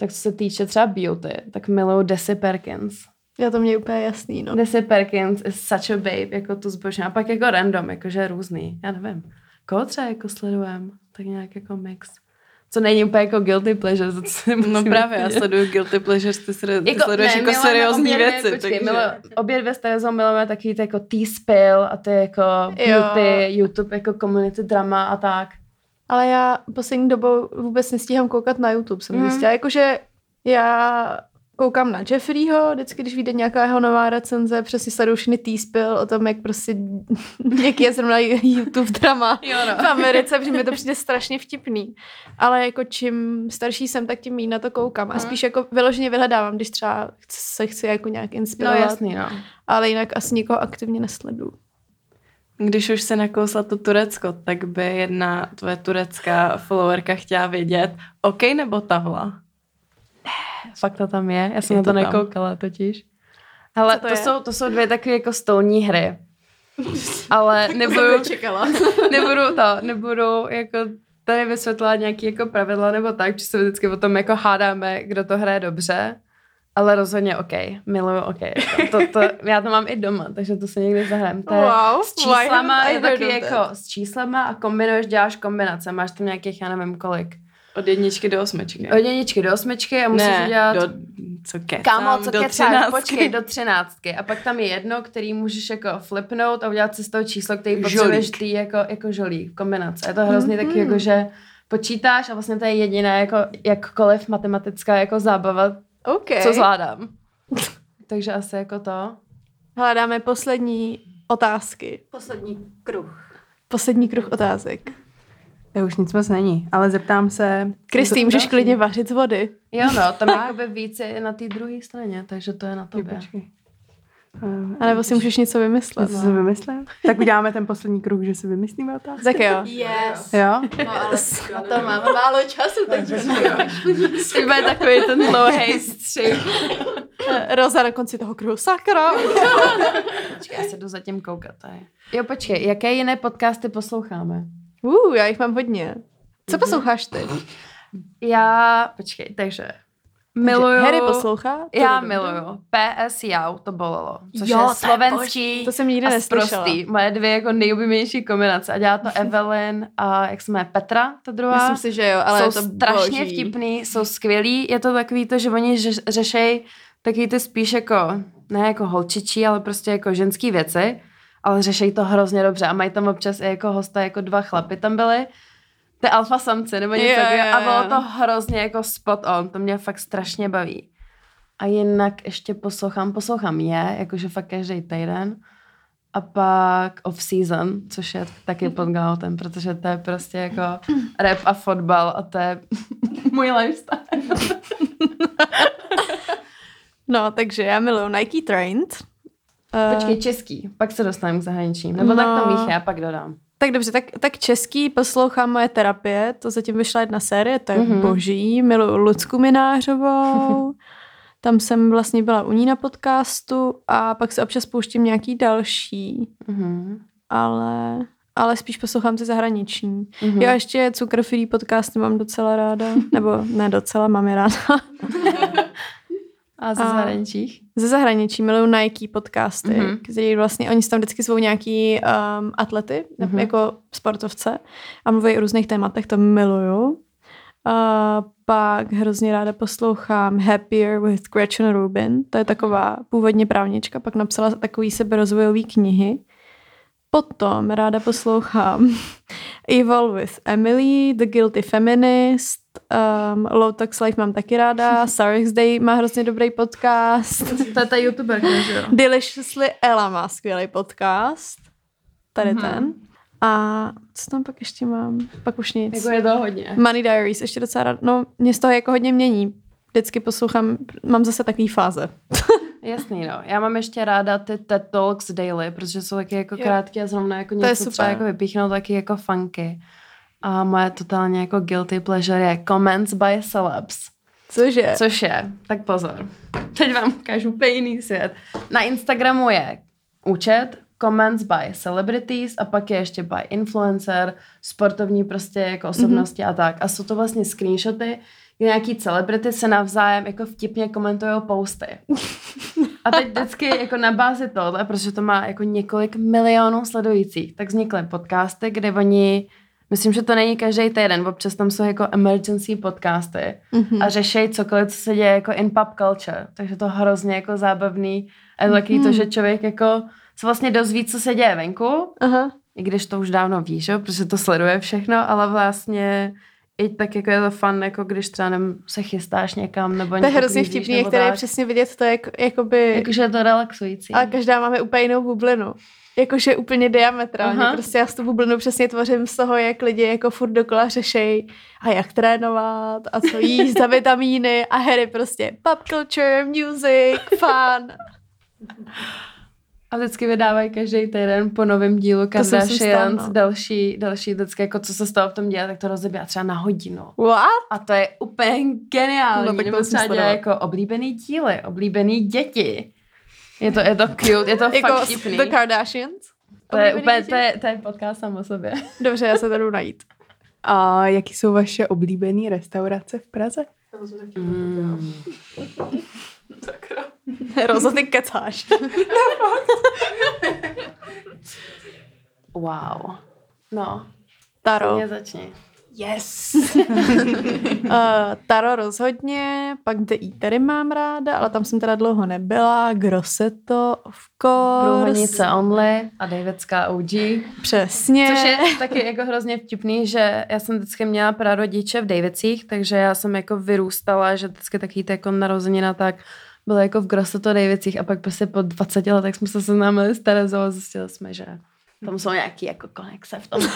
tak co se týče třeba beauty, tak miluju Desi Perkins. Já to mě úplně jasný, no. Desi Perkins is such a babe, jako tu zbožňuji. A pak jako random, jakože různý, já nevím. Koho třeba jako sledujem, tak nějak jako mix. Co není úplně jako guilty pleasure, to co si No právě, já sleduju Guilty Pleasures, ty, sre, ty Jako, sleduješ ne, jako seriózní obě dvě, věci. Počkej, takže... milo, obě dvě s Terezou milujeme takový ty jako T-spill a ty jako beauty, YouTube jako community drama a tak. Ale já poslední dobou vůbec nestíhám koukat na YouTube, jsem Mhm. mm. zjistila. Jakože já koukám na Jeffreyho, vždycky, když vyjde nějaká jeho nová recenze, přesně sleduju všechny T-spill o tom, jak prostě [LAUGHS] jaký je zrovna YouTube drama Jo, no. v Americe, protože mi to přijde strašně vtipný. Ale jako čím starší jsem, tak tím méně na to koukám. A spíš jako vyloženě vyhledávám, když třeba se chci jako nějak No inspirovat. jasný, no. Ale jinak asi nikoho aktivně nesleduju. Když už se nakousla to Turecko, tak by jedna tvoje turecká followerka chtěla vědět, OK nebo tahla? Fakt to tam je, já jsem Je na to, to tam. nekoukala totiž. Ale to to, je? jsou, to jsou dvě takové jako stolní hry. [LAUGHS] Ale nebudu, čekala. [LAUGHS] nebudu to, nebudu jako tady vysvětlovat nějaký jako pravidla nebo tak, že se vždycky o tom jako hádáme, kdo to hraje dobře. Ale rozhodně OK, miluju OK. To, to, já to mám i doma, takže to se někdy zahrajem. To Wow, s číslama je taky jako s číslama a kombinuješ, děláš kombinace. Máš tam nějakých, já nevím kolik. Od jedničky do osmičky. Od jedničky do osmičky a musíš ne, udělat... do, co kecám, Kámo, co do kecáš, třináctky. počkej, do třináctky. A pak tam je jedno, který můžeš jako flipnout a udělat si z toho číslo, který potřebuješ ty jako, jako žolík, kombinace. Je to hrozně mm-hmm. taky jako, že počítáš a vlastně to je jediná jako jakkoliv matematická jako zábava, OK. co zvládám. [LAUGHS] Takže asi jako to. Hledáme poslední otázky. Poslední kruh. Poslední kruh otázek. To už nic moc není, ale zeptám se... Kristý, můžeš klidně vařit z vody. Jo no, tam [LAUGHS] jakoby víc je na té druhé straně, takže to je na tobě. Počkej. A nebo si můžeš něco vymyslet. něco si vymyslím? Tak uděláme ten poslední kruh, že si vymyslíme otázku. Tak jo. Yes. Jo? No ale na to máme málo času, takže Bude takový ten dlouhý [LAUGHS] střih. Roza na konci toho kruhu. Sakra. Počkej, já se jdu zatím koukat. To je. Jo, počkej, jaké jiné podcasty posloucháme? Uh, já jich mám hodně. Co posloucháš ty? Já, počkej, takže miluju... Harry poslouchá? To Já miluju. PS Jau, to bolelo. Což Jo, je slovenský To jsem nikdy a sprostý. Moje dvě jako nejoblíbenější kombinace. A dělá to Evelyn a jak se jmenuje Petra, ta druhá. Myslím si, že jo, ale jsou je to strašně boží. vtipný, jsou skvělí. Je to takový to, že oni řeš, řešej taky ty spíš jako, ne jako holčičí, ale prostě jako ženský věci, ale řešej to hrozně dobře a mají tam občas i jako hosta, jako dva chlapy tam byli, ty alfa samci nebo něco Jo, takového a bylo to hrozně jako spot on, to mě fakt strašně baví. A jinak ještě poslouchám, poslouchám je, jakože fakt každý týden. A pak off season, což je taky [LAUGHS] pod Gautem, protože to je prostě jako rap a fotbal a to je [LAUGHS] můj lifestyle. [LAUGHS] No, takže já miluju Nike Trained. Eh, Počkej, český, pak se dostaneme k zahraničním. Nebo tak to No. Mícha, já pak dodám. Tak dobře, tak, tak český poslouchám moje terapie, to zatím vyšla jedna série, to je Mhm. mm-hmm. boží, miluju Lucku Minářovou, [LAUGHS] tam jsem vlastně byla u ní na podcastu a pak se občas pouštím nějaký další, Mhm. ale, ale spíš poslouchám ty zahraniční. Mhm. Mm-hmm. Jo, a ještě Cukr Free podcasty mám docela ráda, [LAUGHS] nebo ne docela, mám je ráda. [LAUGHS] A ze zahraničích? Ze zahraničí miluju Nike podcasty, Mhm. mm-hmm. který vlastně, oni tam vždycky zvou nějaký um, atlety, Mhm. mm-hmm. jako sportovce a mluví o různých tématech, to miluju. A pak hrozně ráda poslouchám Happier with Gretchen Rubin, to je taková původně právnička, pak napsala takový seberozvojový knihy. Potom ráda poslouchám [LAUGHS] Evil with Emily, The Guilty Feminist, um, Low Tax Life mám taky ráda, [LAUGHS] Sarah's Day má hrozně dobrý podcast. To je ta youtuberka, že jo? Deliciously Ella má skvělý podcast. Tady Mhm. mm-hmm. ten. A co tam pak ještě mám? Pak už nic. Jako je to hodně. Money Diaries, ještě docela rád. No, mě z toho jako hodně mění. Vždycky poslouchám, mám zase takový fáze. [LAUGHS] Jasný, no. Já mám ještě ráda ty TED Talks daily, protože jsou taky jako krátké a zrovna jako To je něco super. jako vypíchnout taky jako funky. A moje totálně jako guilty pleasure je comments by celebs. Cože? Což je, tak pozor. Teď vám ukážu úplně jiný svět. Na Instagramu je účet comments by celebrities a pak je ještě by influencer, sportovní prostě jako osobnosti mm-hmm. a tak. A jsou to vlastně screenshoty, kde nějaký celebrity se navzájem jako vtipně komentují posty. A teď vždycky jako na bázi tohle, protože to má jako několik milionů sledujících, tak vznikly podcasty, kde oni Myslím, že to není každý týden, občas tam jsou jako emergency podcasty mm-hmm. a řeší cokoliv, co se děje jako in pop culture. Takže to hrozně jako zábavný. A je to taky to, že člověk jako se vlastně dozví, co se děje venku, Aha. i když to už dávno ví, že? protože to sleduje všechno, ale vlastně i tak jako je to fun, jako když třeba nevím, se chystáš někam, nebo To je hrozně vtipný, je tak. přesně vidět to, jak, jakoby... Jakože je to relaxující. Ale každá máme úplně jinou bublinu. Jakože úplně diametrálně. Aha. Prostě já s tu bublinu přesně tvořím z toho, jak lidi jako furt dokola řešej a jak trénovat a co jíst za [LAUGHS] vitamíny a Harry prostě pop culture, music, fun. A vždycky vydávají každý týden po novém dílu Kardashians, no. další, další vždycky, jako co se stalo v tom díle, tak to rozebíhá třeba na hodinu. What? A to je úplně geniální. No, tak to třeba jako oblíbený díly, oblíbený děti. Je to, je to cute, je to Jako fakt vtipný. The Kardashians? To je úplně, to je, to je podcast sam o sobě. [LAUGHS] Dobře, já se to jdu najít. A jaký jsou vaše oblíbené restaurace v Praze? Mm. Rozo, ty kecáš. [LAUGHS] Wow. No, Taro. mě začni. Yes. uh, [LAUGHS] Taro rozhodně, pak The Eatery mám ráda, ale tam jsem teda dlouho nebyla. Grosseto, of course. Průhonice Only a Davidská OG. Přesně. Což je taky jako hrozně vtipný, že já jsem vždycky měla prarodiče v Davicích, takže já jsem jako vyrůstala, že vždycky taky to jako narozenina tak bylo jako v Grosseto Davicích a pak prostě po 20 letech jsme se seznámili s Terezou a zjistili jsme, že tam jsou nějaký jako konexe v tom. [LAUGHS]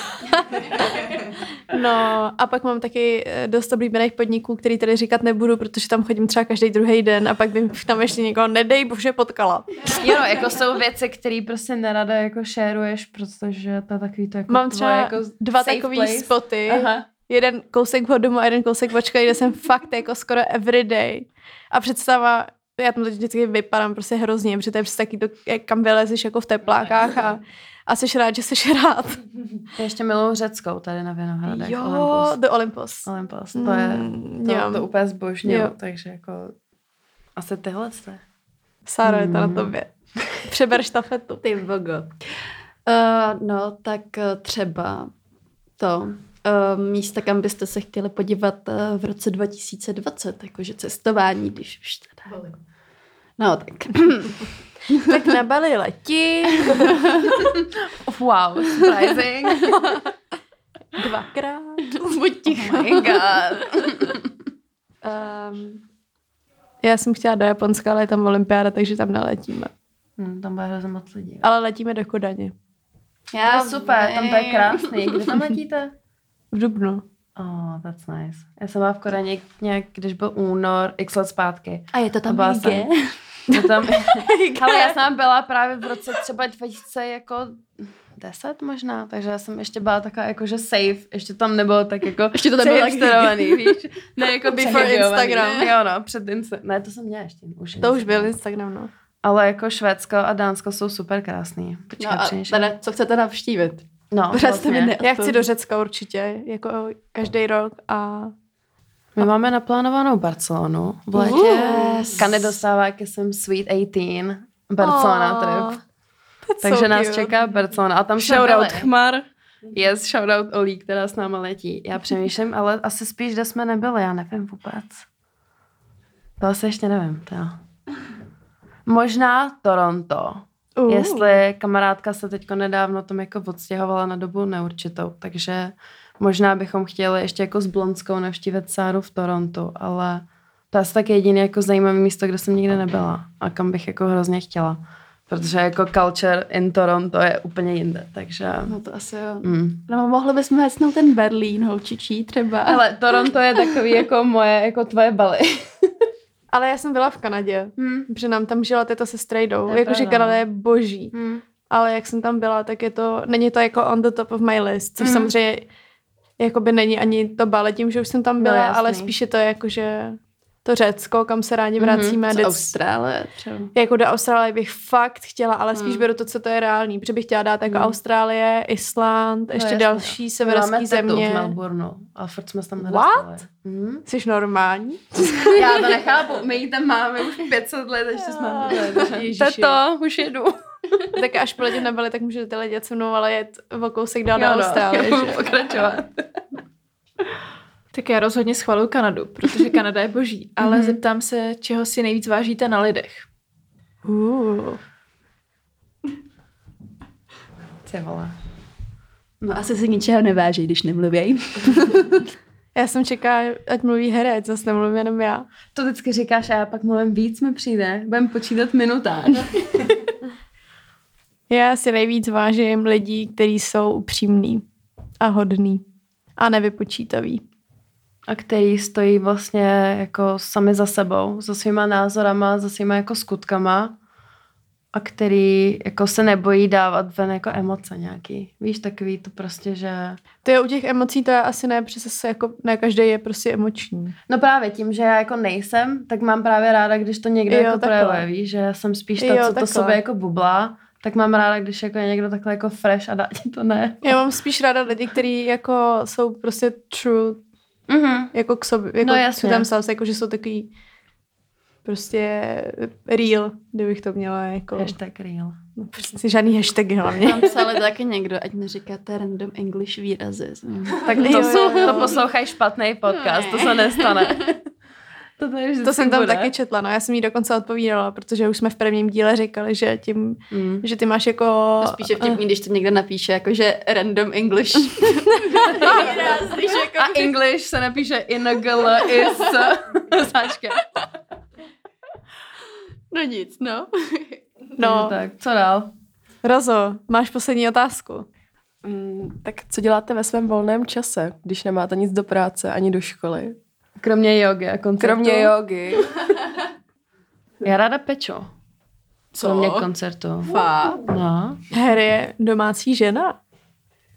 No a pak mám taky eh, dost oblíbených podniků, který tady říkat nebudu, protože tam chodím třeba každý druhý den a pak bych tam ještě někoho, nedej bože, potkala. jo, no, jako jsou věci, které prostě nerada jako šéruješ, protože to je takový to jako Mám třeba jako dva place. spoty. Aha. Jeden kousek od domu a jeden kousek školy, kde jsem fakt jako skoro everyday. A představa, já tam teď vždycky vypadám prostě hrozně, protože to je přesně taky to, jak kam vylezeš jako v teplákách a, a jsi rád, že jsi rád. [LAUGHS] Já ještě miluju řeckou tady na Vinohradech. Jo, Olympus. The Olympus. Olympus, to je, Mm, to, jo. to úplně zbožňuju, Jo. takže jako asi tyhle jste. Sára, je to na Mm. tobě. Přeber štafetu. Ty vogo. Uh, no, tak uh, třeba to uh, místa, kam byste se chtěli podívat uh, v roce 2020, jakože cestování, když už teda. No, tak. [CLEARS THROAT] Tak na Bali letí Wow, surprising. dvakrát. Buď ticho. oh my god. Um, já jsem chtěla do Japonska, ale je tam olympiáda, takže tam neletíme. Hmm, tam bude hrozně moc lidí. Ale letíme do Kodaně. To je super, tam to je krásný. Kdy tam letíte? V Dubnu. Oh, that's nice. Já jsem byla v Koreně nějak, když byl únor, x let zpátky. A je to tam byla jsem- No tam, [LAUGHS] ale já jsem byla právě v roce třeba 2000 jako 10 možná, takže já jsem ještě byla taková jako, že safe, ještě tam nebylo tak jako Ještě to nebylo tak přehipsterovaný, víš? Ne jako Before. Instagram. Jo no, před Insta- Ne, to jsem měla ještě. Už To už byl Instagram, no. Ale jako Švédsko a Dánsko jsou super krásný. Počkej, No a teda, co chcete navštívit? no, mi vlastně. ne- Já chci do Řecka určitě, jako každý rok a My máme naplánovanou Barcelonu v létě. Kane dostává ke jsem Sweet 18. Barcelona Aw, trip. Takže so nás cute. čeká Barcelona. A tam Shoutout byli. Chmar. Yes, shoutout Olí, která s náma letí. Já přemýšlím, ale asi spíš, kde jsme nebyli, já nevím vůbec. To asi ještě nevím, to. Možná Toronto. Uh. Jestli kamarádka se teďko nedávno tam jako odstěhovala na dobu neurčitou, takže možná bychom chtěli ještě jako s Blonskou navštívit Sáru v Torontu, ale to je asi tak jediné jako zajímavé místo, kde jsem nikdy nebyla a kam bych jako hrozně chtěla. Protože jako culture in Toronto je úplně jinde, takže... No to asi jo. Mm. No mohli bychom hecnout ten Berlín, holčičí třeba. Ale Toronto je takový jako moje, jako tvoje baly. [LAUGHS] Ale já jsem byla v Kanadě, Hmm. protože nám tam žila teta se strejdou. Jakože Kanada no. je boží. Hmm. Ale jak jsem tam byla, tak je to, není to jako on the top of my list, což Mhm. samozřejmě jakoby není ani to bale tím, že už jsem tam No, byla, jasný. ale spíš je to jako, že to Řecko, kam se rádi Mhm. vracíme. Z vždyc- Austrálie třeba. Jako do Austrálie bych fakt chtěla, ale spíš Hmm. beru to, co to je reálný, protože bych chtěla dát jako Hmm. Austrálie, Island, ještě jasně, další My severské Máme tetu v země. Melbourneu, ale furt jsme tam What? nedostali. Hmm. Jsi normální? [LAUGHS] Já to nechápu, my ji tam máme už 500 let, ještě jsme. Teto, [LAUGHS] už jedu. [LAUGHS] tak až poletím na Bali, tak můžete letět se mnou, ale jet o kousek dál do no, budu pokračovat. Tak já rozhodně schvaluju Kanadu, protože Kanada je boží. [LAUGHS] Ale Mhm. zeptám se, čeho si nejvíc vážíte na lidech. Uh. Ty vole. No asi si ničeho neváží, když nemluvěj. [LAUGHS] Já jsem čekala, ať mluví herec, zase nemluvím jenom já. To vždycky říkáš a já pak mluvím víc mi přijde. Budem počítat minutář. Já si nejvíc vážím lidí, kteří jsou upřímní a hodný a nevypočítaví. a který stojí vlastně jako sami za sebou, za svýma názorama, za svýma jako skutkama a který jako se nebojí dávat ven jako emoce nějaký. Víš, takový to prostě, že... To je u těch emocí, to je asi ne, protože se jako ne každý je prostě emoční. No právě tím, že já jako nejsem, tak mám právě ráda, když to někdo Jo, jako takhle. projevuje, víš, že já jsem spíš ta, Jo, co to takhle. sobě jako bublá, tak mám ráda, když jako je někdo takhle jako fresh a dá ti to ne. Já mám spíš ráda lidi, kteří jako jsou prostě true, Mhm. jako k sobě, jako No, no, jasně. tam self, jako že jsou takový prostě real, kdybych to měla jako, Hashtag real. no, prostě žádný hashtagy hlavně. Tam psali taky někdo, ať neříkáte random English výrazy. Tak to, jo, jsou, jo. to poslouchají špatný podcast, to se nestane. [LAUGHS] To, To jsem tam bude. taky četla, no já jsem jí dokonce odpovídala, protože už jsme v prvním díle říkali, že tím, Mm. že ty máš jako... Spíš je vtipný, když to někdo napíše, jakože random English. jako... [LAUGHS] A English se napíše inagl is [LAUGHS] sáčka. No nic, [LAUGHS] no. No, Tak, co dál? Rozo, máš poslední otázku. Mm, tak co děláte ve svém volném čase, když nemáte nic do práce ani do školy? Kromě jogy a koncertu. Kromě jogy. [LAUGHS] Já ráda peču. Co? Kromě koncertu. Fakt. No. Harry je domácí žena.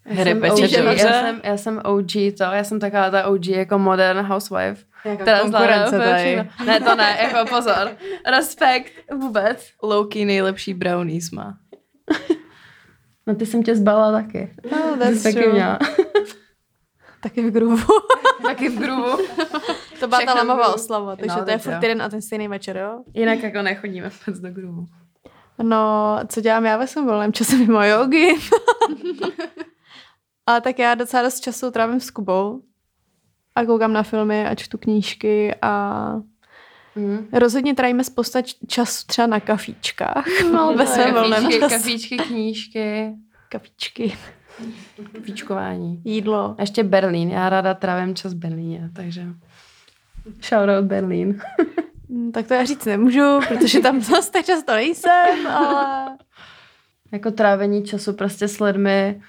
Já jsem, peče OG, já, jsem, já jsem OG to, já jsem taková ta OG jako modern housewife. Která zvládá konkurence tady. Ne, to ne, jako pozor. Respekt vůbec. Loki nejlepší brownies má. No ty jsem tě zbala taky. No, jsi taky měla. Taky v groovu. taky v grubu. To byla ta lamová oslava, takže No, to je furt jeden a ten stejný večer, jo? Jinak jako nechodíme vůbec do grubu. No, co dělám já ve svém volném čase mimo jogy? [LAUGHS] Ale tak já docela dost času trávím s Kubou a koukám na filmy a čtu knížky a Mm. rozhodně trávíme spousta času třeba na kafíčkách no, [LAUGHS] ve svém volném čase. kafíčky, knížky, Kafíčky, píčkování. jídlo. A ještě Berlín. Já ráda trávím čas v Berlíně, takže shoutout Berlín. Hm, Tak to já říct nemůžu, protože tam [LAUGHS] zase tak často nejsem, ale... Jako trávení času prostě s lidmi,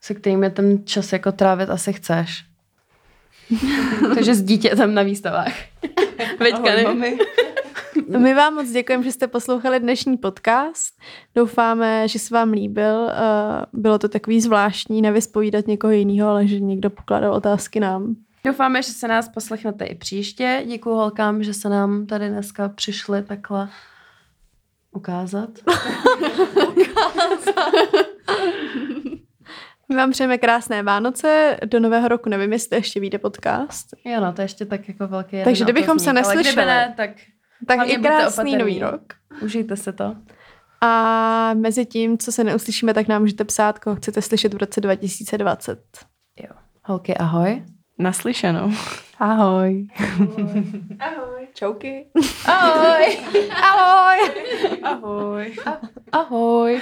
se kterými ten čas jako trávit asi chceš. [LAUGHS] takže s dítětem na výstavách. [LAUGHS] Veďka, ne? My vám moc děkujeme, že jste poslouchali dnešní podcast. Doufáme, že se vám líbil. Eh, Bylo to takový zvláštní nevyspovídat někoho jiného, ale že někdo pokládal otázky nám. Doufáme, že se nás poslechnete i příště. Děkuji holkám, že se nám tady dneska přišli takhle [LAUGHS] ukázat. My vám přejeme krásné Vánoce, do nového roku nevím, jestli ještě vyjde podcast. Jo, no, to je ještě tak jako velký Takže kdybychom se ale neslyšeli. ne, tak Tak i krásný nový rok. užijte se to. A mezi tím, co se neuslyšíme, tak nám můžete psát, koho chcete slyšet v roce 2020. Holky, ahoj. Naslyšenou. Ahoj. Čauky. Ahoj. Ahoj. Ahoj. Ahoj.